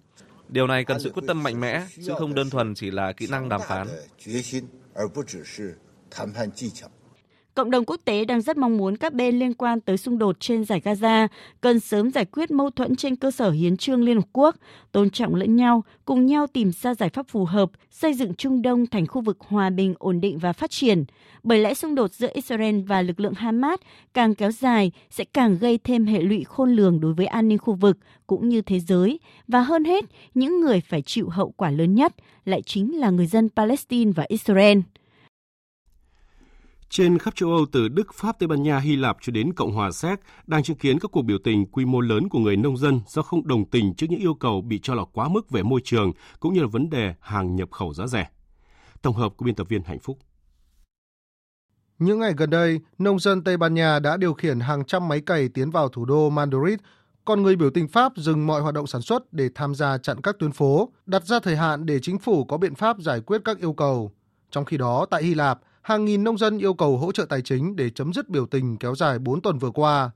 Điều này cần sự quyết tâm mạnh mẽ, chứ không đơn thuần chỉ là kỹ năng đàm phán. Cộng đồng quốc tế đang rất mong muốn các bên liên quan tới xung đột trên giải Gaza cần sớm giải quyết mâu thuẫn trên cơ sở hiến trương Liên Hợp Quốc, tôn trọng lẫn nhau, cùng nhau tìm ra giải pháp phù hợp, xây dựng Trung Đông thành khu vực hòa bình, ổn định và phát triển. Bởi lẽ xung đột giữa Israel và lực lượng Hamas càng kéo dài sẽ càng gây thêm hệ lụy khôn lường đối với an ninh khu vực cũng như thế giới. Và hơn hết, những người phải chịu hậu quả lớn nhất lại chính là người dân Palestine và Israel. Trên khắp châu Âu từ Đức, Pháp, Tây Ban Nha, Hy Lạp cho đến Cộng hòa Séc đang chứng kiến các cuộc biểu tình quy mô lớn của người nông dân do không đồng tình trước những yêu cầu bị cho là quá mức về môi trường cũng như là vấn đề hàng nhập khẩu giá rẻ. Tổng hợp của biên tập viên Hạnh Phúc. Những ngày gần đây, nông dân Tây Ban Nha đã điều khiển hàng trăm máy cày tiến vào thủ đô Madrid, còn người biểu tình Pháp dừng mọi hoạt động sản xuất để tham gia chặn các tuyến phố, đặt ra thời hạn để chính phủ có biện pháp giải quyết các yêu cầu. Trong khi đó, tại Hy Lạp, hàng nghìn nông dân yêu cầu hỗ trợ tài chính để chấm dứt biểu tình kéo dài 4 tuần vừa qua.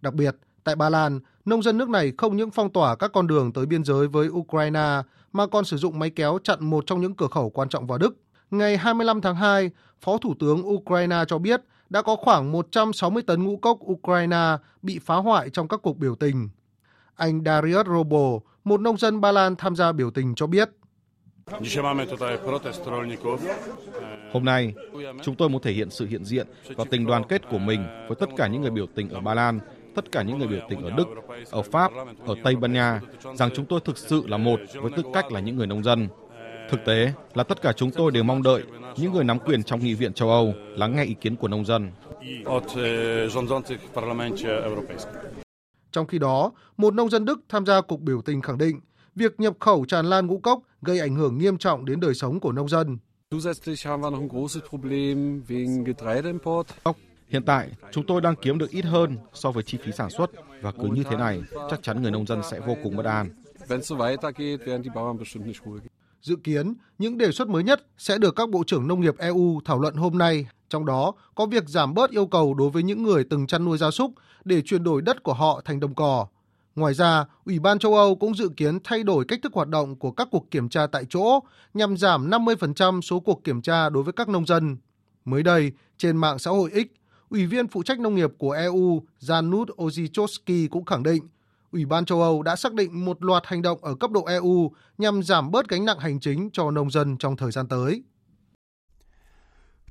Đặc biệt, tại Ba Lan, nông dân nước này không những phong tỏa các con đường tới biên giới với Ukraine mà còn sử dụng máy kéo chặn một trong những cửa khẩu quan trọng vào Đức. Ngày 25 tháng 2, Phó Thủ tướng Ukraine cho biết đã có khoảng 160 tấn ngũ cốc Ukraine bị phá hoại trong các cuộc biểu tình. Anh Darius Robo, một nông dân Ba Lan tham gia biểu tình cho biết. Hôm nay, chúng tôi muốn thể hiện sự hiện diện và tình đoàn kết của mình với tất cả những người biểu tình ở Ba Lan, tất cả những người biểu tình ở Đức, ở Pháp, ở Tây Ban Nha, rằng chúng tôi thực sự là một với tư cách là những người nông dân. Thực tế là tất cả chúng tôi đều mong đợi những người nắm quyền trong Nghị viện châu Âu lắng nghe ý kiến của nông dân. Trong khi đó, một nông dân Đức tham gia cuộc biểu tình khẳng định việc nhập khẩu tràn lan ngũ cốc gây ảnh hưởng nghiêm trọng đến đời sống của nông dân. Hiện tại, chúng tôi đang kiếm được ít hơn so với chi phí sản xuất và cứ như thế này, chắc chắn người nông dân sẽ vô cùng bất an. Dự kiến, những đề xuất mới nhất sẽ được các bộ trưởng nông nghiệp EU thảo luận hôm nay, trong đó có việc giảm bớt yêu cầu đối với những người từng chăn nuôi gia súc để chuyển đổi đất của họ thành đồng cỏ. Ngoài ra, Ủy ban châu Âu cũng dự kiến thay đổi cách thức hoạt động của các cuộc kiểm tra tại chỗ nhằm giảm 50% số cuộc kiểm tra đối với các nông dân. Mới đây, trên mạng xã hội X, Ủy viên phụ trách nông nghiệp của EU Janusz Ozichowski cũng khẳng định Ủy ban châu Âu đã xác định một loạt hành động ở cấp độ EU nhằm giảm bớt gánh nặng hành chính cho nông dân trong thời gian tới.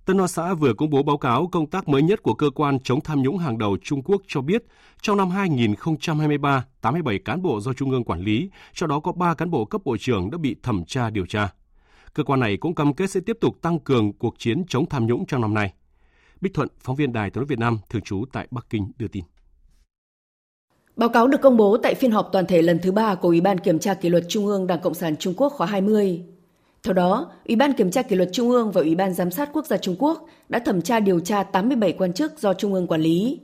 Tân Hoa Xã vừa công bố báo cáo công tác mới nhất của cơ quan chống tham nhũng hàng đầu Trung Quốc cho biết, trong năm 2023, 87 cán bộ do Trung ương quản lý, trong đó có 3 cán bộ cấp bộ trưởng đã bị thẩm tra điều tra. Cơ quan này cũng cam kết sẽ tiếp tục tăng cường cuộc chiến chống tham nhũng trong năm nay. Bích Thuận, phóng viên Đài tiếng nói Việt Nam thường trú tại Bắc Kinh đưa tin. Báo cáo được công bố tại phiên họp toàn thể lần thứ ba của Ủy ban Kiểm tra Kỷ luật Trung ương Đảng Cộng sản Trung Quốc khóa 20. Theo đó, Ủy ban Kiểm tra Kỷ luật Trung ương và Ủy ban Giám sát Quốc gia Trung Quốc đã thẩm tra điều tra 87 quan chức do Trung ương quản lý.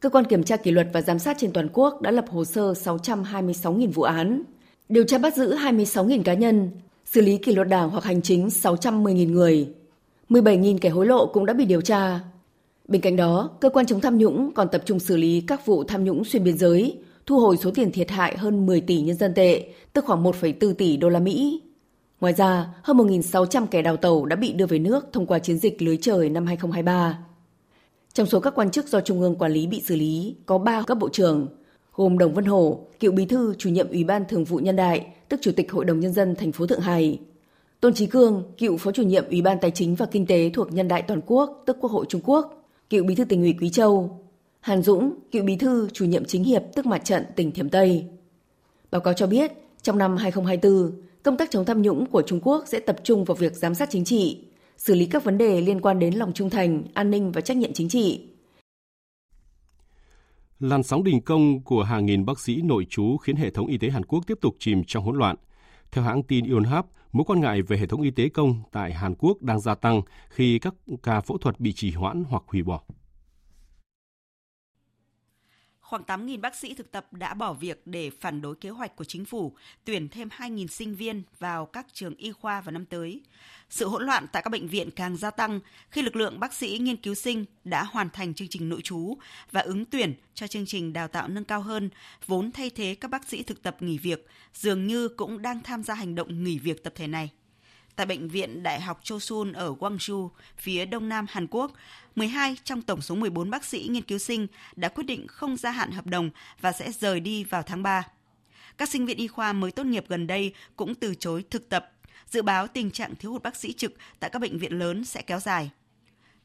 Cơ quan Kiểm tra Kỷ luật và Giám sát trên toàn quốc đã lập hồ sơ 626.000 vụ án, điều tra bắt giữ 26.000 cá nhân, xử lý kỷ luật đảng hoặc hành chính 610.000 người. 17.000 kẻ hối lộ cũng đã bị điều tra. Bên cạnh đó, cơ quan chống tham nhũng còn tập trung xử lý các vụ tham nhũng xuyên biên giới, thu hồi số tiền thiệt hại hơn 10 tỷ nhân dân tệ, tức khoảng 1,4 tỷ đô la Mỹ. Ngoài ra, hơn 1.600 kẻ đào tàu đã bị đưa về nước thông qua chiến dịch lưới trời năm 2023. Trong số các quan chức do Trung ương quản lý bị xử lý, có 3 cấp bộ trưởng, gồm Đồng Văn Hổ, cựu bí thư chủ nhiệm Ủy ban Thường vụ Nhân đại, tức Chủ tịch Hội đồng Nhân dân thành phố Thượng Hải, Tôn Trí Cương, cựu phó chủ nhiệm Ủy ban Tài chính và Kinh tế thuộc Nhân đại Toàn quốc, tức Quốc hội Trung Quốc, cựu bí thư tỉnh ủy Quý Châu, Hàn Dũng, cựu bí thư chủ nhiệm chính hiệp tức mặt trận tỉnh Thiểm Tây. Báo cáo cho biết, trong năm 2024, công tác chống tham nhũng của Trung Quốc sẽ tập trung vào việc giám sát chính trị, xử lý các vấn đề liên quan đến lòng trung thành, an ninh và trách nhiệm chính trị. Làn sóng đình công của hàng nghìn bác sĩ nội trú khiến hệ thống y tế Hàn Quốc tiếp tục chìm trong hỗn loạn. Theo hãng tin Yonhap, mối quan ngại về hệ thống y tế công tại Hàn Quốc đang gia tăng khi các ca phẫu thuật bị trì hoãn hoặc hủy bỏ. Khoảng 8.000 bác sĩ thực tập đã bỏ việc để phản đối kế hoạch của chính phủ tuyển thêm 2.000 sinh viên vào các trường y khoa vào năm tới. Sự hỗn loạn tại các bệnh viện càng gia tăng khi lực lượng bác sĩ nghiên cứu sinh đã hoàn thành chương trình nội trú và ứng tuyển cho chương trình đào tạo nâng cao hơn, vốn thay thế các bác sĩ thực tập nghỉ việc, dường như cũng đang tham gia hành động nghỉ việc tập thể này. Tại Bệnh viện Đại học Chosun ở Gwangju, phía đông nam Hàn Quốc, 12 trong tổng số 14 bác sĩ nghiên cứu sinh đã quyết định không gia hạn hợp đồng và sẽ rời đi vào tháng 3. Các sinh viên y khoa mới tốt nghiệp gần đây cũng từ chối thực tập. Dự báo tình trạng thiếu hụt bác sĩ trực tại các bệnh viện lớn sẽ kéo dài.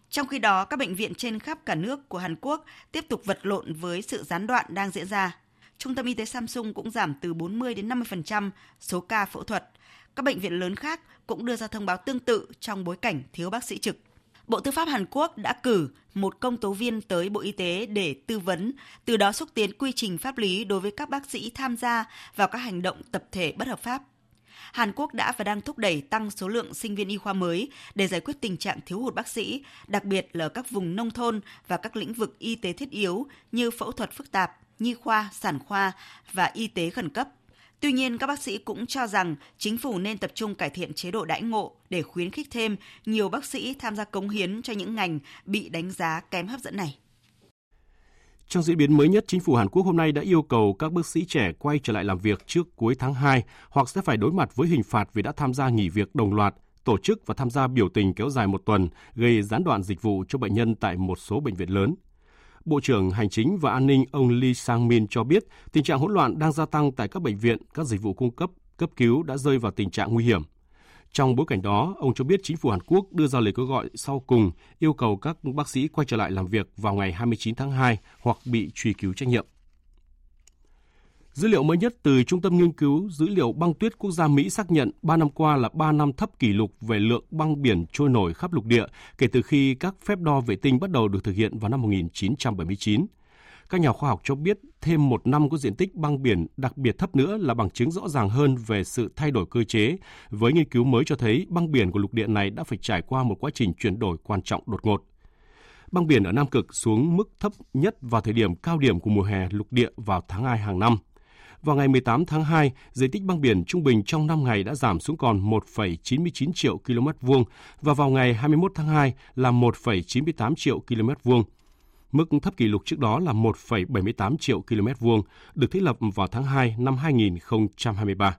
Trong khi đó, các bệnh viện trên khắp cả nước của Hàn Quốc tiếp tục vật lộn với sự gián đoạn đang diễn ra. Trung tâm y tế Samsung cũng giảm từ 40 đến 50% số ca phẫu thuật. Các bệnh viện lớn khác cũng đưa ra thông báo tương tự trong bối cảnh thiếu bác sĩ trực. Bộ Tư pháp Hàn Quốc đã cử một công tố viên tới Bộ Y tế để tư vấn, từ đó xúc tiến quy trình pháp lý đối với các bác sĩ tham gia vào các hành động tập thể bất hợp pháp. Hàn Quốc đã và đang thúc đẩy tăng số lượng sinh viên y khoa mới để giải quyết tình trạng thiếu hụt bác sĩ, đặc biệt là các vùng nông thôn và các lĩnh vực y tế thiết yếu như phẫu thuật phức tạp, nhi khoa, sản khoa và y tế khẩn cấp. Tuy nhiên, các bác sĩ cũng cho rằng chính phủ nên tập trung cải thiện chế độ đãi ngộ để khuyến khích thêm nhiều bác sĩ tham gia cống hiến cho những ngành bị đánh giá kém hấp dẫn này. Trong diễn biến mới nhất, chính phủ Hàn Quốc hôm nay đã yêu cầu các bác sĩ trẻ quay trở lại làm việc trước cuối tháng 2 hoặc sẽ phải đối mặt với hình phạt vì đã tham gia nghỉ việc đồng loạt, tổ chức và tham gia biểu tình kéo dài một tuần, gây gián đoạn dịch vụ cho bệnh nhân tại một số bệnh viện lớn. Bộ trưởng Hành chính và An ninh ông Lee Sang-min cho biết tình trạng hỗn loạn đang gia tăng tại các bệnh viện, các dịch vụ cung cấp cấp cứu đã rơi vào tình trạng nguy hiểm. Trong bối cảnh đó, ông cho biết chính phủ Hàn Quốc đưa ra lời kêu gọi sau cùng yêu cầu các bác sĩ quay trở lại làm việc vào ngày 29 tháng 2 hoặc bị truy cứu trách nhiệm. Dữ liệu mới nhất từ Trung tâm Nghiên cứu Dữ liệu băng tuyết quốc gia Mỹ xác nhận 3 năm qua là 3 năm thấp kỷ lục về lượng băng biển trôi nổi khắp lục địa kể từ khi các phép đo vệ tinh bắt đầu được thực hiện vào năm 1979. Các nhà khoa học cho biết thêm một năm có diện tích băng biển đặc biệt thấp nữa là bằng chứng rõ ràng hơn về sự thay đổi cơ chế. Với nghiên cứu mới cho thấy, băng biển của lục địa này đã phải trải qua một quá trình chuyển đổi quan trọng đột ngột. Băng biển ở Nam Cực xuống mức thấp nhất vào thời điểm cao điểm của mùa hè lục địa vào tháng 2 hàng năm. Vào ngày 18 tháng 2, diện tích băng biển trung bình trong 5 ngày đã giảm xuống còn 1,99 triệu km vuông và vào ngày 21 tháng 2 là 1,98 triệu km vuông. Mức thấp kỷ lục trước đó là 1,78 triệu km vuông, được thiết lập vào tháng 2 năm 2023.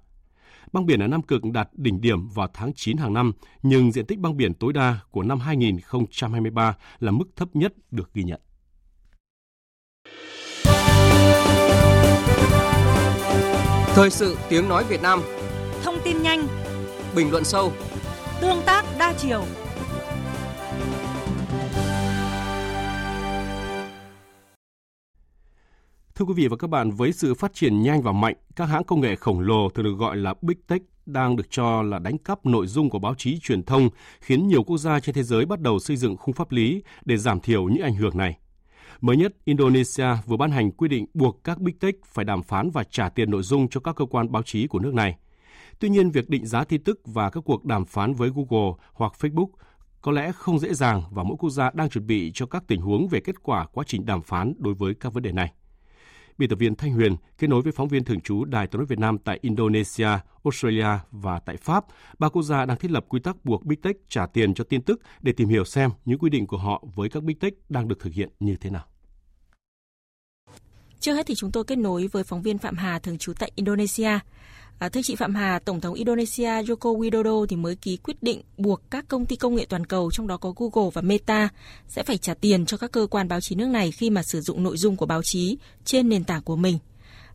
Băng biển ở Nam Cực đạt đỉnh điểm vào tháng 9 hàng năm, nhưng diện tích băng biển tối đa của năm 2023 là mức thấp nhất được ghi nhận. Thời sự tiếng nói Việt Nam. Thông tin nhanh. Bình luận sâu. Tương tác đa chiều. Thưa quý vị và các bạn, với sự phát triển nhanh và mạnh, các hãng công nghệ khổng lồ thường được gọi là Big Tech đang được cho là đánh cắp nội dung của báo chí truyền thông, khiến nhiều quốc gia trên thế giới bắt đầu xây dựng khung pháp lý để giảm thiểu những ảnh hưởng này. Mới nhất, Indonesia vừa ban hành quy định buộc các Big Tech phải đàm phán và trả tiền nội dung cho các cơ quan báo chí của nước này. Tuy nhiên, việc định giá tin tức và các cuộc đàm phán với Google hoặc Facebook có lẽ không dễ dàng và mỗi quốc gia đang chuẩn bị cho các tình huống về kết quả quá trình đàm phán đối với các vấn đề này. Biên tập viên Thanh Huyền kết nối với phóng viên thường trú Đài tiếng nói Việt Nam tại Indonesia, Australia và tại Pháp, ba quốc gia đang thiết lập quy tắc buộc Big Tech trả tiền cho tin tức để tìm hiểu xem những quy định của họ với các Big Tech đang được thực hiện như thế nào. Trước hết thì chúng tôi kết nối với phóng viên Phạm Hà thường trú tại Indonesia. À, thưa chị Phạm Hà, Tổng thống Indonesia Joko Widodo thì mới ký quyết định buộc các công ty công nghệ toàn cầu, trong đó có Google và Meta, sẽ phải trả tiền cho các cơ quan báo chí nước này khi mà sử dụng nội dung của báo chí trên nền tảng của mình.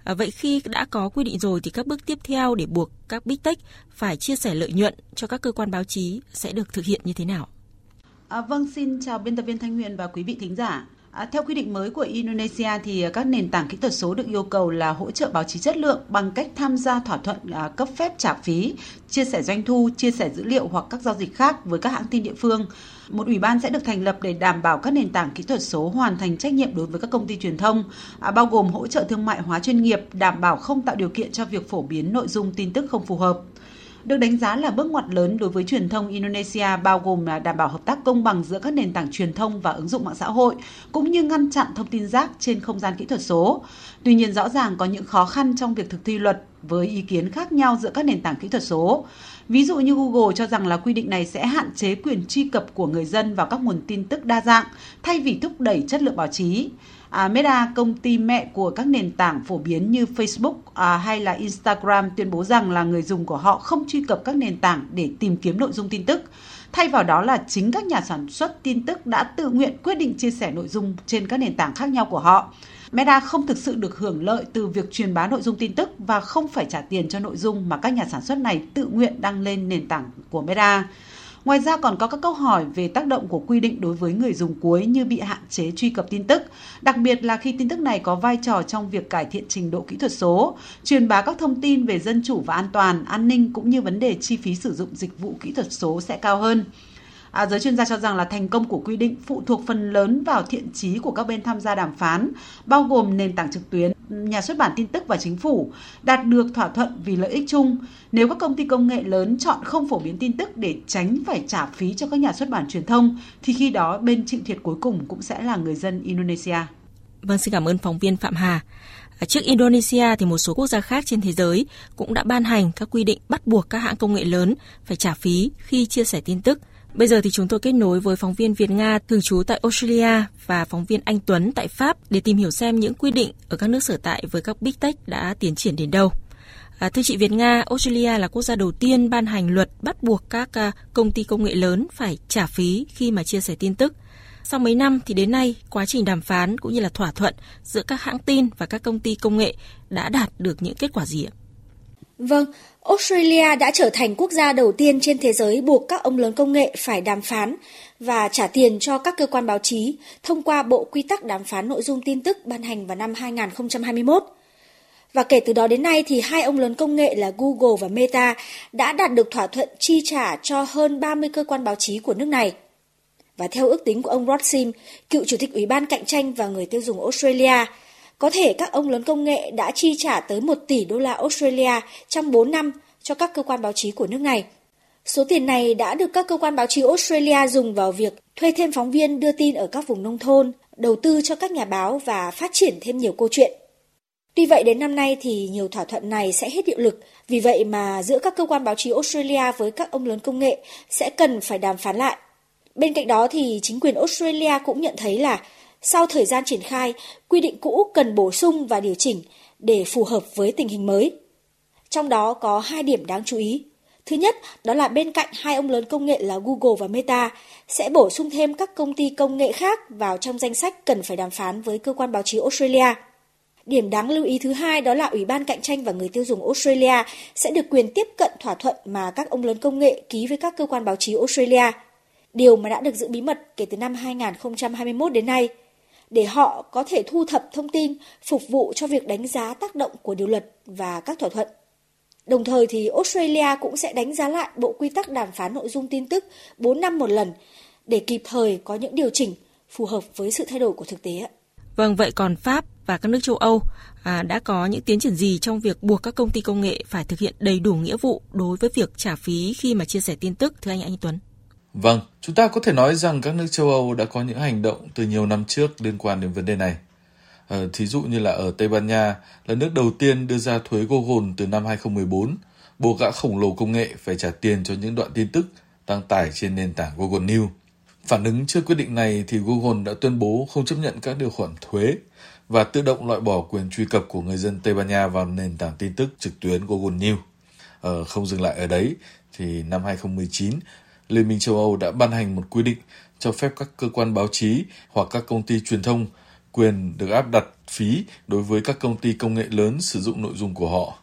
À, vậy khi đã có quy định rồi thì các bước tiếp theo để buộc các Big Tech phải chia sẻ lợi nhuận cho các cơ quan báo chí sẽ được thực hiện như thế nào? À, vâng, xin chào biên tập viên Thanh Huyền và quý vị thính giả. À, theo quy định mới của Indonesia thì à, các nền tảng kỹ thuật số được yêu cầu là hỗ trợ báo chí chất lượng bằng cách tham gia thỏa thuận à, cấp phép trả phí, chia sẻ doanh thu, chia sẻ dữ liệu hoặc các giao dịch khác với các hãng tin địa phương. Một ủy ban sẽ được thành lập để đảm bảo các nền tảng kỹ thuật số hoàn thành trách nhiệm đối với các công ty truyền thông, à, bao gồm hỗ trợ thương mại hóa chuyên nghiệp, đảm bảo không tạo điều kiện cho việc phổ biến nội dung tin tức không phù hợp được đánh giá là bước ngoặt lớn đối với truyền thông Indonesia, bao gồm là đảm bảo hợp tác công bằng giữa các nền tảng truyền thông và ứng dụng mạng xã hội, cũng như ngăn chặn thông tin rác trên không gian kỹ thuật số. Tuy nhiên, rõ ràng có những khó khăn trong việc thực thi luật với ý kiến khác nhau giữa các nền tảng kỹ thuật số. Ví dụ như Google cho rằng là quy định này sẽ hạn chế quyền truy cập của người dân vào các nguồn tin tức đa dạng, thay vì thúc đẩy chất lượng báo chí. À, Meta, công ty mẹ của các nền tảng phổ biến như Facebook à, hay là Instagram tuyên bố rằng là người dùng của họ không truy cập các nền tảng để tìm kiếm nội dung tin tức. Thay vào đó là chính các nhà sản xuất tin tức đã tự nguyện quyết định chia sẻ nội dung trên các nền tảng khác nhau của họ. Meta không thực sự được hưởng lợi từ việc truyền bá nội dung tin tức và không phải trả tiền cho nội dung mà các nhà sản xuất này tự nguyện đăng lên nền tảng của Meta. Ngoài ra còn có các câu hỏi về tác động của quy định đối với người dùng cuối như bị hạn chế truy cập tin tức, đặc biệt là khi tin tức này có vai trò trong việc cải thiện trình độ kỹ thuật số, truyền bá các thông tin về dân chủ và an toàn, an ninh cũng như vấn đề chi phí sử dụng dịch vụ kỹ thuật số sẽ cao hơn. À, giới chuyên gia cho rằng là thành công của quy định phụ thuộc phần lớn vào thiện chí của các bên tham gia đàm phán, bao gồm nền tảng trực tuyến, nhà xuất bản tin tức và chính phủ, đạt được thỏa thuận vì lợi ích chung. Nếu các công ty công nghệ lớn chọn không phổ biến tin tức để tránh phải trả phí cho các nhà xuất bản truyền thông, thì khi đó bên chịu thiệt cuối cùng cũng sẽ là người dân Indonesia. Vâng, xin cảm ơn phóng viên Phạm Hà. À, trước Indonesia thì một số quốc gia khác trên thế giới cũng đã ban hành các quy định bắt buộc các hãng công nghệ lớn phải trả phí khi chia sẻ tin tức. Bây giờ thì chúng tôi kết nối với phóng viên Việt Nga thường trú tại Australia và phóng viên Anh Tuấn tại Pháp để tìm hiểu xem những quy định ở các nước sở tại với các big tech đã tiến triển đến đâu. À, thưa chị Việt Nga, Australia là quốc gia đầu tiên ban hành luật bắt buộc các à, công ty công nghệ lớn phải trả phí khi mà chia sẻ tin tức. Sau mấy năm thì đến nay, quá trình đàm phán cũng như là thỏa thuận giữa các hãng tin và các công ty công nghệ đã đạt được những kết quả gì ạ? Vâng, Australia đã trở thành quốc gia đầu tiên trên thế giới buộc các ông lớn công nghệ phải đàm phán và trả tiền cho các cơ quan báo chí thông qua Bộ Quy tắc đàm phán nội dung tin tức ban hành vào năm 2021. Và kể từ đó đến nay thì hai ông lớn công nghệ là Google và Meta đã đạt được thỏa thuận chi trả cho hơn 30 cơ quan báo chí của nước này. Và theo ước tính của ông Rod Sim, cựu chủ tịch Ủy ban Cạnh tranh và người tiêu dùng Australia, có thể các ông lớn công nghệ đã chi trả tới 1 tỷ đô la Australia trong 4 năm cho các cơ quan báo chí của nước này. Số tiền này đã được các cơ quan báo chí Australia dùng vào việc thuê thêm phóng viên đưa tin ở các vùng nông thôn, đầu tư cho các nhà báo và phát triển thêm nhiều câu chuyện. Tuy vậy đến năm nay thì nhiều thỏa thuận này sẽ hết hiệu lực, vì vậy mà giữa các cơ quan báo chí Australia với các ông lớn công nghệ sẽ cần phải đàm phán lại. Bên cạnh đó thì chính quyền Australia cũng nhận thấy là sau thời gian triển khai, quy định cũ cần bổ sung và điều chỉnh để phù hợp với tình hình mới. Trong đó có hai điểm đáng chú ý. Thứ nhất, đó là bên cạnh hai ông lớn công nghệ là Google và Meta sẽ bổ sung thêm các công ty công nghệ khác vào trong danh sách cần phải đàm phán với cơ quan báo chí Australia. Điểm đáng lưu ý thứ hai đó là Ủy ban Cạnh tranh và Người tiêu dùng Australia sẽ được quyền tiếp cận thỏa thuận mà các ông lớn công nghệ ký với các cơ quan báo chí Australia. Điều mà đã được giữ bí mật kể từ năm 2021 đến nay – để họ có thể thu thập thông tin phục vụ cho việc đánh giá tác động của điều luật và các thỏa thuận. Đồng thời thì Australia cũng sẽ đánh giá lại bộ quy tắc đàm phán nội dung tin tức 4 năm một lần để kịp thời có những điều chỉnh phù hợp với sự thay đổi của thực tế. Vâng, vậy còn Pháp và các nước châu Âu à, đã có những tiến triển gì trong việc buộc các công ty công nghệ phải thực hiện đầy đủ nghĩa vụ đối với việc trả phí khi mà chia sẻ tin tức, thưa anh Anh Tuấn? Vâng, chúng ta có thể nói rằng các nước châu Âu đã có những hành động từ nhiều năm trước liên quan đến vấn đề này. Ờ, thí dụ như là ở Tây Ban Nha là nước đầu tiên đưa ra thuế Google từ năm 2014, buộc gã khổng lồ công nghệ phải trả tiền cho những đoạn tin tức đăng tải trên nền tảng Google News. Phản ứng trước quyết định này thì Google đã tuyên bố không chấp nhận các điều khoản thuế và tự động loại bỏ quyền truy cập của người dân Tây Ban Nha vào nền tảng tin tức trực tuyến Google News. Ờ, không dừng lại ở đấy, thì năm 2019, Liên minh châu Âu đã ban hành một quy định cho phép các cơ quan báo chí hoặc các công ty truyền thông quyền được áp đặt phí đối với các công ty công nghệ lớn sử dụng nội dung của họ.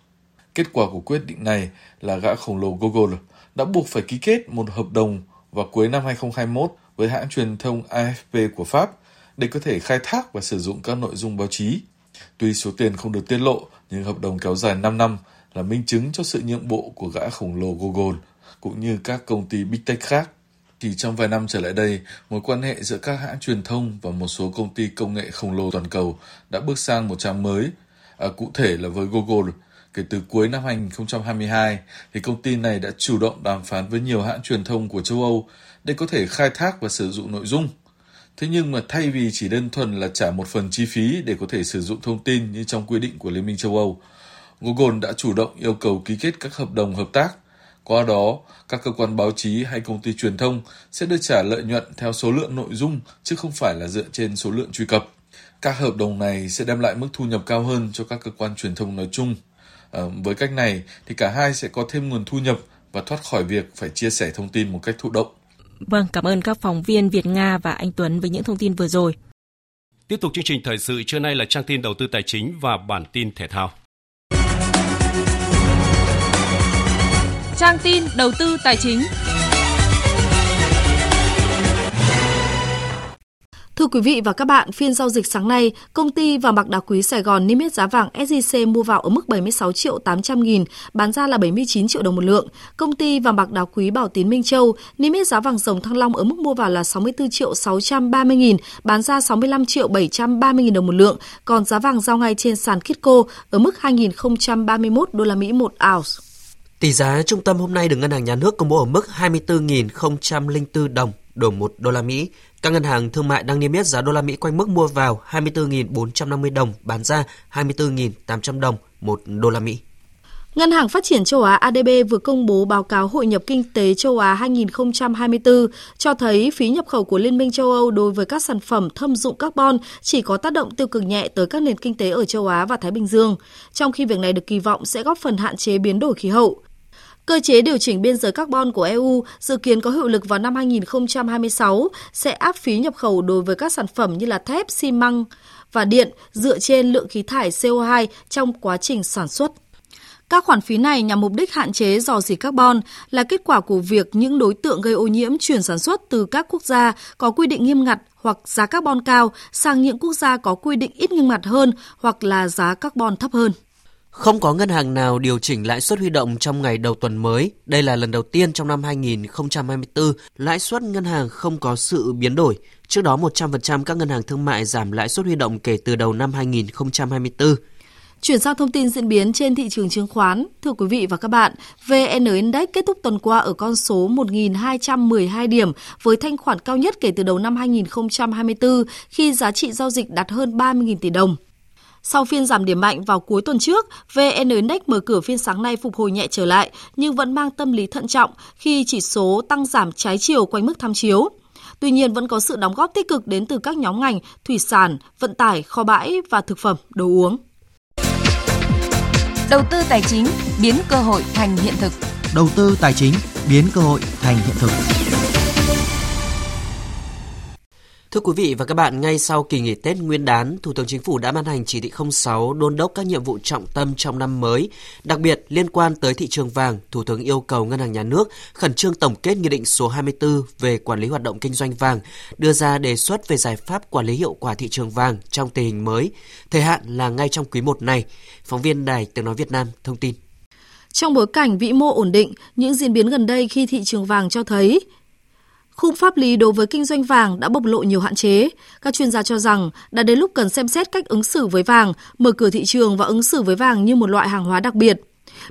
Kết quả của quyết định này là gã khổng lồ Google đã buộc phải ký kết một hợp đồng vào cuối năm 2021 với hãng truyền thông AFP của Pháp để có thể khai thác và sử dụng các nội dung báo chí. Tuy số tiền không được tiết lộ, nhưng hợp đồng kéo dài 5 năm là minh chứng cho sự nhượng bộ của gã khổng lồ Google cũng như các công ty Big Tech khác. Chỉ trong vài năm trở lại đây, mối quan hệ giữa các hãng truyền thông và một số công ty công nghệ khổng lồ toàn cầu đã bước sang một trang mới. À, cụ thể là với Google, kể từ cuối năm 2022, thì công ty này đã chủ động đàm phán với nhiều hãng truyền thông của châu Âu để có thể khai thác và sử dụng nội dung. Thế nhưng mà thay vì chỉ đơn thuần là trả một phần chi phí để có thể sử dụng thông tin như trong quy định của Liên minh châu Âu, Google đã chủ động yêu cầu ký kết các hợp đồng hợp tác – qua đó, các cơ quan báo chí hay công ty truyền thông sẽ được trả lợi nhuận theo số lượng nội dung chứ không phải là dựa trên số lượng truy cập. Các hợp đồng này sẽ đem lại mức thu nhập cao hơn cho các cơ quan truyền thông nói chung. À, với cách này thì cả hai sẽ có thêm nguồn thu nhập và thoát khỏi việc phải chia sẻ thông tin một cách thụ động. Vâng, cảm ơn các phóng viên Việt Nga và anh Tuấn với những thông tin vừa rồi. Tiếp tục chương trình thời sự trưa nay là trang tin đầu tư tài chính và bản tin thể thao. Trang tin đầu tư tài chính. Thưa quý vị và các bạn, phiên giao dịch sáng nay, công ty vàng bạc đá quý Sài Gòn niêm yết giá vàng SJC mua vào ở mức 76 triệu 800 nghìn, bán ra là 79 triệu đồng một lượng. Công ty vàng bạc đá quý Bảo Tín Minh Châu niêm yết giá vàng dòng Thăng Long ở mức mua vào là 64 triệu 630 nghìn, bán ra 65 triệu 730 nghìn đồng một lượng. Còn giá vàng giao ngay trên sàn Kitco ở mức 2.031 đô la Mỹ một ounce. Tỷ giá trung tâm hôm nay được Ngân hàng Nhà nước công bố ở mức 24.004 đồng đổi 1 đô la Mỹ. Các ngân hàng thương mại đang niêm yết giá đô la Mỹ quanh mức mua vào 24.450 đồng, bán ra 24.800 đồng 1 đô la Mỹ. Ngân hàng Phát triển châu Á ADB vừa công bố báo cáo hội nhập kinh tế châu Á 2024 cho thấy phí nhập khẩu của Liên minh châu Âu đối với các sản phẩm thâm dụng carbon chỉ có tác động tiêu cực nhẹ tới các nền kinh tế ở châu Á và Thái Bình Dương, trong khi việc này được kỳ vọng sẽ góp phần hạn chế biến đổi khí hậu. Cơ chế điều chỉnh biên giới carbon của EU dự kiến có hiệu lực vào năm 2026 sẽ áp phí nhập khẩu đối với các sản phẩm như là thép, xi măng và điện dựa trên lượng khí thải CO2 trong quá trình sản xuất. Các khoản phí này nhằm mục đích hạn chế dò dỉ carbon là kết quả của việc những đối tượng gây ô nhiễm chuyển sản xuất từ các quốc gia có quy định nghiêm ngặt hoặc giá carbon cao sang những quốc gia có quy định ít nghiêm ngặt hơn hoặc là giá carbon thấp hơn. Không có ngân hàng nào điều chỉnh lãi suất huy động trong ngày đầu tuần mới. Đây là lần đầu tiên trong năm 2024 lãi suất ngân hàng không có sự biến đổi. Trước đó 100% các ngân hàng thương mại giảm lãi suất huy động kể từ đầu năm 2024. Chuyển sang thông tin diễn biến trên thị trường chứng khoán. Thưa quý vị và các bạn, VN Index kết thúc tuần qua ở con số 1.212 điểm với thanh khoản cao nhất kể từ đầu năm 2024 khi giá trị giao dịch đạt hơn 30.000 tỷ đồng. Sau phiên giảm điểm mạnh vào cuối tuần trước, VN Index mở cửa phiên sáng nay phục hồi nhẹ trở lại nhưng vẫn mang tâm lý thận trọng khi chỉ số tăng giảm trái chiều quanh mức tham chiếu. Tuy nhiên vẫn có sự đóng góp tích cực đến từ các nhóm ngành thủy sản, vận tải, kho bãi và thực phẩm, đồ uống. Đầu tư tài chính biến cơ hội thành hiện thực. Đầu tư tài chính biến cơ hội thành hiện thực. Thưa quý vị và các bạn, ngay sau kỳ nghỉ Tết Nguyên đán, Thủ tướng Chính phủ đã ban hành chỉ thị 06 đôn đốc các nhiệm vụ trọng tâm trong năm mới. Đặc biệt liên quan tới thị trường vàng, Thủ tướng yêu cầu Ngân hàng Nhà nước khẩn trương tổng kết Nghị định số 24 về quản lý hoạt động kinh doanh vàng, đưa ra đề xuất về giải pháp quản lý hiệu quả thị trường vàng trong tình hình mới. Thời hạn là ngay trong quý 1 này. Phóng viên Đài Tiếng Nói Việt Nam thông tin. Trong bối cảnh vĩ mô ổn định, những diễn biến gần đây khi thị trường vàng cho thấy khung pháp lý đối với kinh doanh vàng đã bộc lộ nhiều hạn chế. Các chuyên gia cho rằng đã đến lúc cần xem xét cách ứng xử với vàng, mở cửa thị trường và ứng xử với vàng như một loại hàng hóa đặc biệt.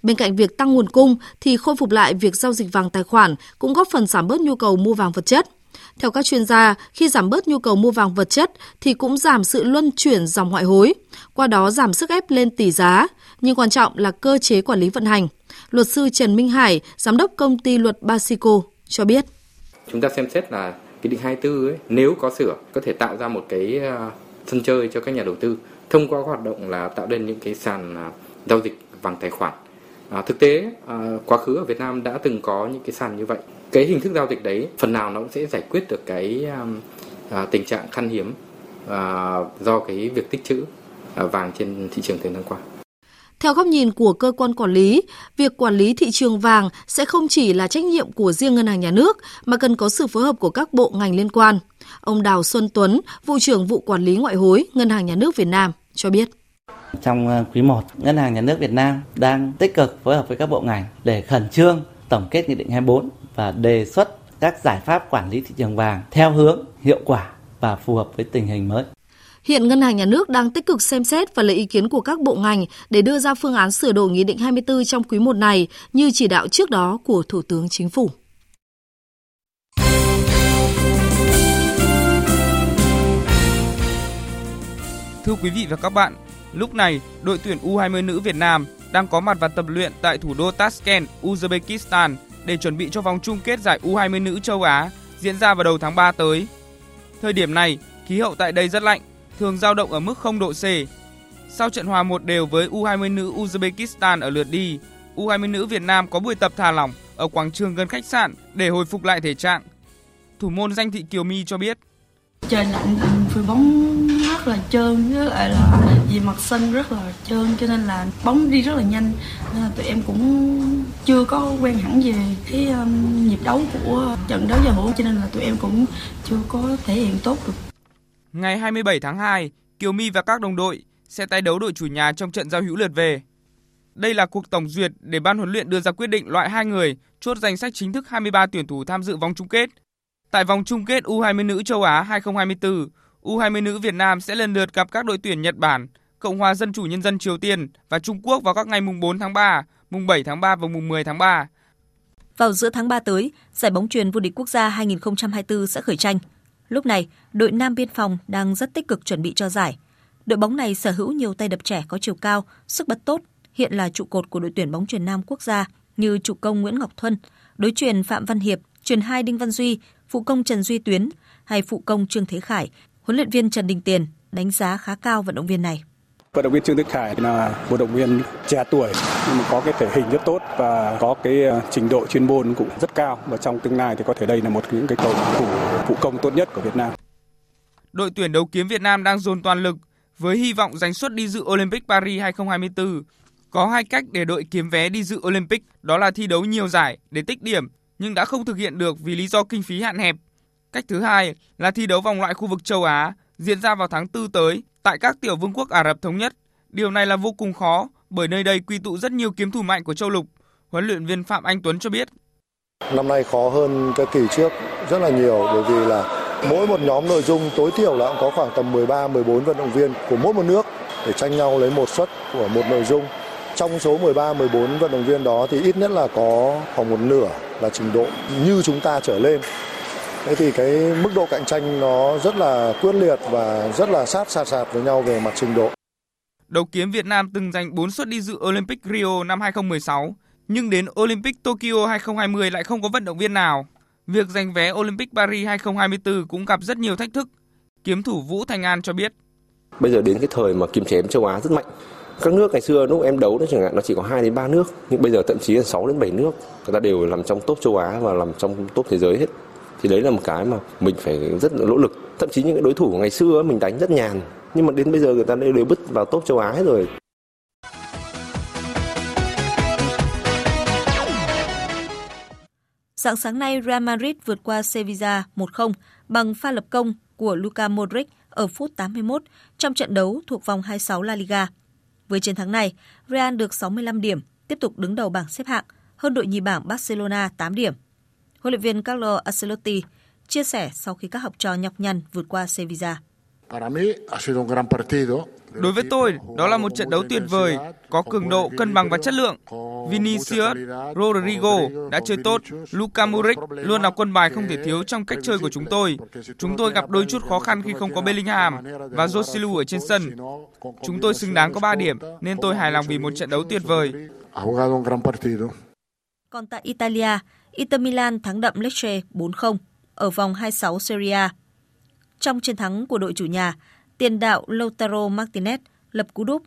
Bên cạnh việc tăng nguồn cung thì khôi phục lại việc giao dịch vàng tài khoản cũng góp phần giảm bớt nhu cầu mua vàng vật chất. Theo các chuyên gia, khi giảm bớt nhu cầu mua vàng vật chất thì cũng giảm sự luân chuyển dòng ngoại hối, qua đó giảm sức ép lên tỷ giá, nhưng quan trọng là cơ chế quản lý vận hành. Luật sư Trần Minh Hải, giám đốc công ty luật Basico cho biết chúng ta xem xét là cái định 24 ấy nếu có sửa có thể tạo ra một cái à, sân chơi cho các nhà đầu tư thông qua hoạt động là tạo nên những cái sàn à, giao dịch bằng tài khoản. À, thực tế à, quá khứ ở Việt Nam đã từng có những cái sàn như vậy. Cái hình thức giao dịch đấy phần nào nó cũng sẽ giải quyết được cái à, à tình trạng khan hiếm à, do cái việc tích trữ à, vàng trên thị trường thời gian qua theo góc nhìn của cơ quan quản lý, việc quản lý thị trường vàng sẽ không chỉ là trách nhiệm của riêng ngân hàng nhà nước mà cần có sự phối hợp của các bộ ngành liên quan. Ông Đào Xuân Tuấn, vụ trưởng vụ quản lý ngoại hối Ngân hàng Nhà nước Việt Nam cho biết. Trong ờ, quý 1, Ngân hàng Nhà nước Việt Nam đang tích cực phối hợp với các bộ ngành để khẩn trương tổng kết Nghị định 24 và đề xuất các giải pháp quản lý thị trường vàng theo hướng hiệu quả và phù hợp với tình hình mới. Hiện Ngân hàng Nhà nước đang tích cực xem xét và lấy ý kiến của các bộ ngành để đưa ra phương án sửa đổi Nghị định 24 trong quý 1 này như chỉ đạo trước đó của Thủ tướng Chính phủ. Thưa quý vị và các bạn, lúc này đội tuyển U20 nữ Việt Nam đang có mặt và tập luyện tại thủ đô Tashkent, Uzbekistan để chuẩn bị cho vòng chung kết giải U20 nữ châu Á diễn ra vào đầu tháng 3 tới. Thời điểm này, khí hậu tại đây rất lạnh thường dao động ở mức 0 độ C. Sau trận hòa một đều với U20 nữ Uzbekistan ở lượt đi, U20 nữ Việt Nam có buổi tập thả lỏng ở quảng trường gần khách sạn để hồi phục lại thể trạng. Thủ môn danh thị Kiều My cho biết. Trời lạnh, phơi bóng rất là trơn với lại là vì mặt sân rất là trơn cho nên là bóng đi rất là nhanh nên là tụi em cũng chưa có quen hẳn về cái um, nhịp đấu của trận đấu giao hữu cho nên là tụi em cũng chưa có thể hiện tốt được Ngày 27 tháng 2, Kiều My và các đồng đội sẽ tái đấu đội chủ nhà trong trận giao hữu lượt về. Đây là cuộc tổng duyệt để ban huấn luyện đưa ra quyết định loại hai người chốt danh sách chính thức 23 tuyển thủ tham dự vòng chung kết. Tại vòng chung kết U20 nữ châu Á 2024, U20 nữ Việt Nam sẽ lần lượt gặp các đội tuyển Nhật Bản, Cộng hòa Dân chủ Nhân dân Triều Tiên và Trung Quốc vào các ngày mùng 4 tháng 3, mùng 7 tháng 3 và mùng 10 tháng 3. Vào giữa tháng 3 tới, giải bóng truyền vô địch quốc gia 2024 sẽ khởi tranh. Lúc này, đội Nam Biên phòng đang rất tích cực chuẩn bị cho giải. Đội bóng này sở hữu nhiều tay đập trẻ có chiều cao, sức bật tốt, hiện là trụ cột của đội tuyển bóng truyền nam quốc gia như trụ công Nguyễn Ngọc Thuân, đối truyền Phạm Văn Hiệp, truyền hai Đinh Văn Duy, phụ công Trần Duy Tuyến hay phụ công Trương Thế Khải, huấn luyện viên Trần Đình Tiền đánh giá khá cao vận động viên này. Vận động viên Trương đức Khải là vận động viên trẻ tuổi nhưng mà có cái thể hình rất tốt và có cái ờ, trình độ chuyên môn cũng rất cao và trong tương lai thì có thể đây là một những cái cầu thủ phụ công tốt nhất của Việt Nam. Đội tuyển đấu kiếm Việt Nam đang dồn toàn lực với hy vọng giành suất đi dự Olympic Paris 2024. Có hai cách để đội kiếm vé đi dự Olympic, đó là thi đấu nhiều giải để tích điểm nhưng đã không thực hiện được vì lý do kinh phí hạn hẹp. Cách thứ hai là thi đấu vòng loại khu vực châu Á diễn ra vào tháng 4 tới tại các tiểu vương quốc Ả Rập Thống Nhất. Điều này là vô cùng khó, bởi nơi đây quy tụ rất nhiều kiếm thủ mạnh của châu lục. Huấn luyện viên Phạm Anh Tuấn cho biết. Năm nay khó hơn các kỳ trước rất là nhiều, bởi vì là mỗi một nhóm nội dung tối thiểu là cũng có khoảng tầm 13 14 vận động viên của mỗi một nước để tranh nhau lấy một suất của một nội dung. Trong số 13 14 vận động viên đó thì ít nhất là có khoảng một nửa là trình độ như chúng ta trở lên. Thế thì cái mức độ cạnh tranh nó rất là quyết liệt và rất là sát sạt sạt với nhau về mặt trình độ. Đầu kiếm Việt Nam từng giành 4 suất đi dự Olympic Rio năm 2016, nhưng đến Olympic Tokyo 2020 lại không có vận động viên nào. Việc giành vé Olympic Paris 2024 cũng gặp rất nhiều thách thức. Kiếm thủ Vũ Thành An cho biết. Bây giờ đến cái thời mà kiếm chém châu Á rất mạnh. Các nước ngày xưa lúc em đấu nó chẳng hạn nó chỉ có 2 đến 3 nước, nhưng bây giờ thậm chí là 6 đến 7 nước. Người ta đều nằm trong top châu Á và nằm trong top thế giới hết. Thì đấy là một cái mà mình phải rất là nỗ lực. Thậm chí những cái đối thủ ngày xưa mình đánh rất nhàn, nhưng mà đến bây giờ người ta đều bứt vào top châu Á hết rồi. Sáng sáng nay, Real Madrid vượt qua Sevilla 1-0 bằng pha lập công của Luka Modric ở phút 81 trong trận đấu thuộc vòng 26 La Liga. Với chiến thắng này, Real được 65 điểm, tiếp tục đứng đầu bảng xếp hạng, hơn đội nhì bảng Barcelona 8 điểm. Huấn luyện viên Carlo Ancelotti chia sẻ sau khi các học trò nhọc nhằn vượt qua Sevilla. Đối với tôi, đó là một trận đấu tuyệt vời, có cường độ, cân bằng và chất lượng. Vinicius, Rodrigo đã chơi tốt, Luka Modric luôn là quân bài không thể thiếu trong cách chơi của chúng tôi. Chúng tôi gặp đôi chút khó khăn khi không có Bellingham và Joselu ở trên sân. Chúng tôi xứng đáng có 3 điểm, nên tôi hài lòng vì một trận đấu tuyệt vời. Còn tại Italia, Inter Milan thắng đậm Lecce 4-0 ở vòng 26 Serie A. Trong chiến thắng của đội chủ nhà, tiền đạo Lautaro Martinez lập cú đúp.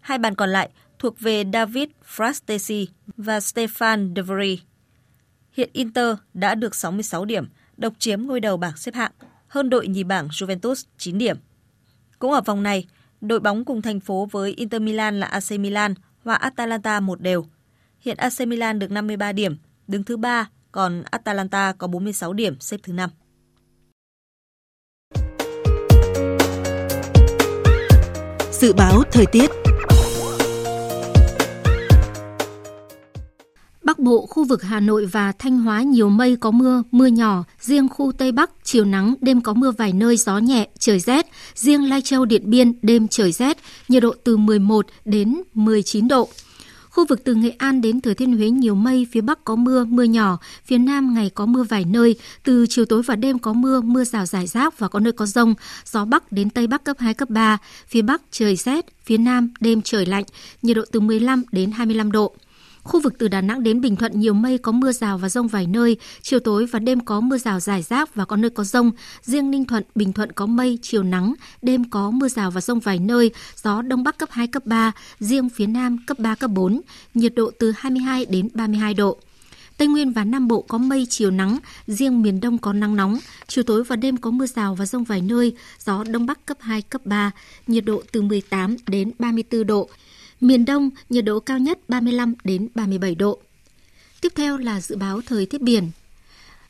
Hai bàn còn lại thuộc về David Frastesi và Stefan De Vries. Hiện Inter đã được 66 điểm, độc chiếm ngôi đầu bảng xếp hạng, hơn đội nhì bảng Juventus 9 điểm. Cũng ở vòng này, đội bóng cùng thành phố với Inter Milan là AC Milan và Atalanta một đều. Hiện AC Milan được 53 điểm, đứng thứ ba, còn Atalanta có 46 điểm, xếp thứ 5. Dự báo thời tiết Bắc Bộ, khu vực Hà Nội và Thanh Hóa nhiều mây có mưa, mưa nhỏ. Riêng khu Tây Bắc, chiều nắng, đêm có mưa vài nơi, gió nhẹ, trời rét. Riêng Lai Châu, Điện Biên, đêm trời rét, nhiệt độ từ 11 đến 19 độ. Khu vực từ Nghệ An đến Thừa Thiên Huế nhiều mây, phía Bắc có mưa, mưa nhỏ, phía Nam ngày có mưa vài nơi, từ chiều tối và đêm có mưa, mưa rào rải rác và có nơi có rông, gió Bắc đến Tây Bắc cấp 2, cấp 3, phía Bắc trời rét, phía Nam đêm trời lạnh, nhiệt độ từ 15 đến 25 độ. Khu vực từ Đà Nẵng đến Bình Thuận nhiều mây có mưa rào và rông vài nơi, chiều tối và đêm có mưa rào rải rác và có nơi có rông. Riêng Ninh Thuận, Bình Thuận có mây, chiều nắng, đêm có mưa rào và rông vài nơi, gió Đông Bắc cấp 2, cấp 3, riêng phía Nam cấp 3, cấp 4, nhiệt độ từ 22 đến 32 độ. Tây Nguyên và Nam Bộ có mây chiều nắng, riêng miền Đông có nắng nóng, chiều tối và đêm có mưa rào và rông vài nơi, gió Đông Bắc cấp 2, cấp 3, nhiệt độ từ 18 đến 34 độ. Miền Đông, nhiệt độ cao nhất 35 đến 37 độ. Tiếp theo là dự báo thời tiết biển.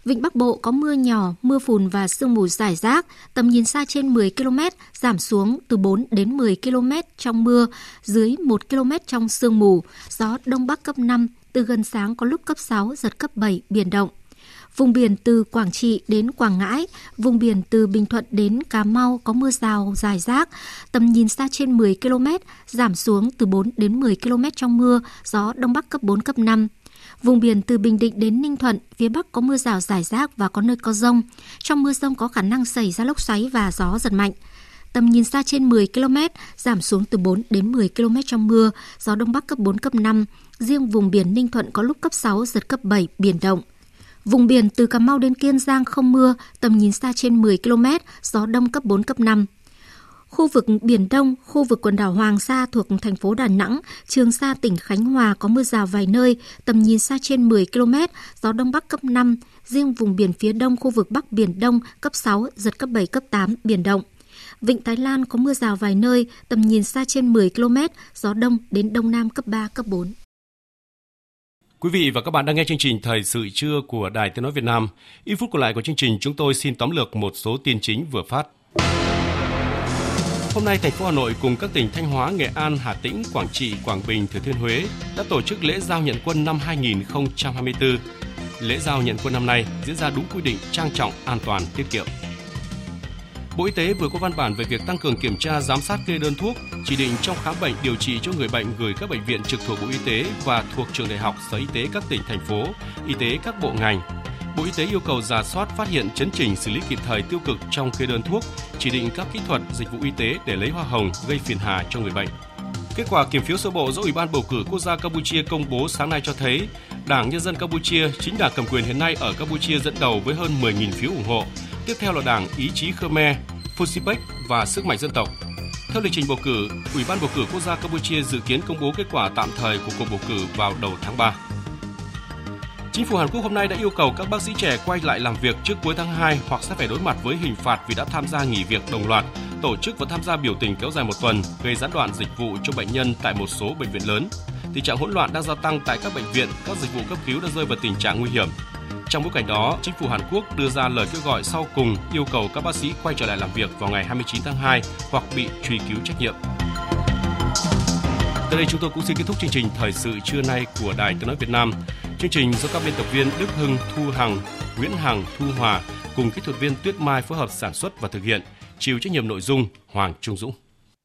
Vịnh Bắc Bộ có mưa nhỏ, mưa phùn và sương mù rải rác, tầm nhìn xa trên 10 km, giảm xuống từ 4 đến 10 km trong mưa, dưới 1 km trong sương mù, gió Đông Bắc cấp 5, từ gần sáng có lúc cấp 6, giật cấp 7, biển động. Vùng biển từ Quảng Trị đến Quảng Ngãi, vùng biển từ Bình Thuận đến Cà Mau có mưa rào dài rác, tầm nhìn xa trên 10 km, giảm xuống từ 4 đến 10 km trong mưa, gió Đông Bắc cấp 4, cấp 5. Vùng biển từ Bình Định đến Ninh Thuận, phía Bắc có mưa rào rải rác và có nơi có rông. Trong mưa rông có khả năng xảy ra lốc xoáy và gió giật mạnh. Tầm nhìn xa trên 10 km, giảm xuống từ 4 đến 10 km trong mưa, gió Đông Bắc cấp 4, cấp 5. Riêng vùng biển Ninh Thuận có lúc cấp 6, giật cấp 7, biển động. Vùng biển từ Cà Mau đến Kiên Giang không mưa, tầm nhìn xa trên 10 km, gió đông cấp 4, cấp 5. Khu vực Biển Đông, khu vực quần đảo Hoàng Sa thuộc thành phố Đà Nẵng, Trường Sa tỉnh Khánh Hòa có mưa rào vài nơi, tầm nhìn xa trên 10 km, gió Đông Bắc cấp 5. Riêng vùng biển phía đông khu vực Bắc Biển Đông cấp 6, giật cấp 7, cấp 8, biển động. Vịnh Thái Lan có mưa rào vài nơi, tầm nhìn xa trên 10 km, gió đông đến đông nam cấp 3, cấp 4. Quý vị và các bạn đang nghe chương trình Thời sự trưa của Đài Tiếng Nói Việt Nam. Ít phút còn lại của chương trình chúng tôi xin tóm lược một số tin chính vừa phát. Hôm nay, thành phố Hà Nội cùng các tỉnh Thanh Hóa, Nghệ An, Hà Tĩnh, Quảng Trị, Quảng Bình, Thừa Thiên Huế đã tổ chức lễ giao nhận quân năm 2024. Lễ giao nhận quân năm nay diễn ra đúng quy định trang trọng, an toàn, tiết kiệm. Bộ Y tế vừa có văn bản về việc tăng cường kiểm tra giám sát kê đơn thuốc, chỉ định trong khám bệnh điều trị cho người bệnh gửi các bệnh viện trực thuộc Bộ Y tế và thuộc trường đại học, sở y tế các tỉnh thành phố, y tế các bộ ngành. Bộ Y tế yêu cầu giả soát phát hiện chấn chỉnh xử lý kịp thời tiêu cực trong kê đơn thuốc, chỉ định các kỹ thuật, dịch vụ y tế để lấy hoa hồng gây phiền hà cho người bệnh. Kết quả kiểm phiếu sơ bộ do Ủy ban bầu cử quốc gia Campuchia công bố sáng nay cho thấy, Đảng Nhân dân Campuchia, chính đảng cầm quyền hiện nay ở Campuchia dẫn đầu với hơn 10.000 phiếu ủng hộ. Tiếp theo là Đảng Ý chí Khmer, Fusipec và Sức mạnh dân tộc. Theo lịch trình bầu cử, Ủy ban bầu cử quốc gia Campuchia dự kiến công bố kết quả tạm thời của cuộc bầu cử vào đầu tháng 3. Chính phủ Hàn Quốc hôm nay đã yêu cầu các bác sĩ trẻ quay lại làm việc trước cuối tháng 2 hoặc sẽ phải đối mặt với hình phạt vì đã tham gia nghỉ việc đồng loạt, tổ chức và tham gia biểu tình kéo dài một tuần, gây gián đoạn dịch vụ cho bệnh nhân tại một số bệnh viện lớn. Tình trạng hỗn loạn đang gia tăng tại các bệnh viện, các dịch vụ cấp cứu đã rơi vào tình trạng nguy hiểm. Trong bối cảnh đó, chính phủ Hàn Quốc đưa ra lời kêu gọi sau cùng yêu cầu các bác sĩ quay trở lại làm việc vào ngày 29 tháng 2 hoặc bị truy cứu trách nhiệm. Tới đây chúng tôi cũng xin kết thúc chương trình thời sự trưa nay của Đài Tiếng nói Việt Nam. Chương trình do các biên tập viên Đức Hưng, Thu Hằng, Nguyễn Hằng, Thu Hòa cùng kỹ thuật viên Tuyết Mai phối hợp sản xuất và thực hiện, chịu trách nhiệm nội dung Hoàng Trung Dũng.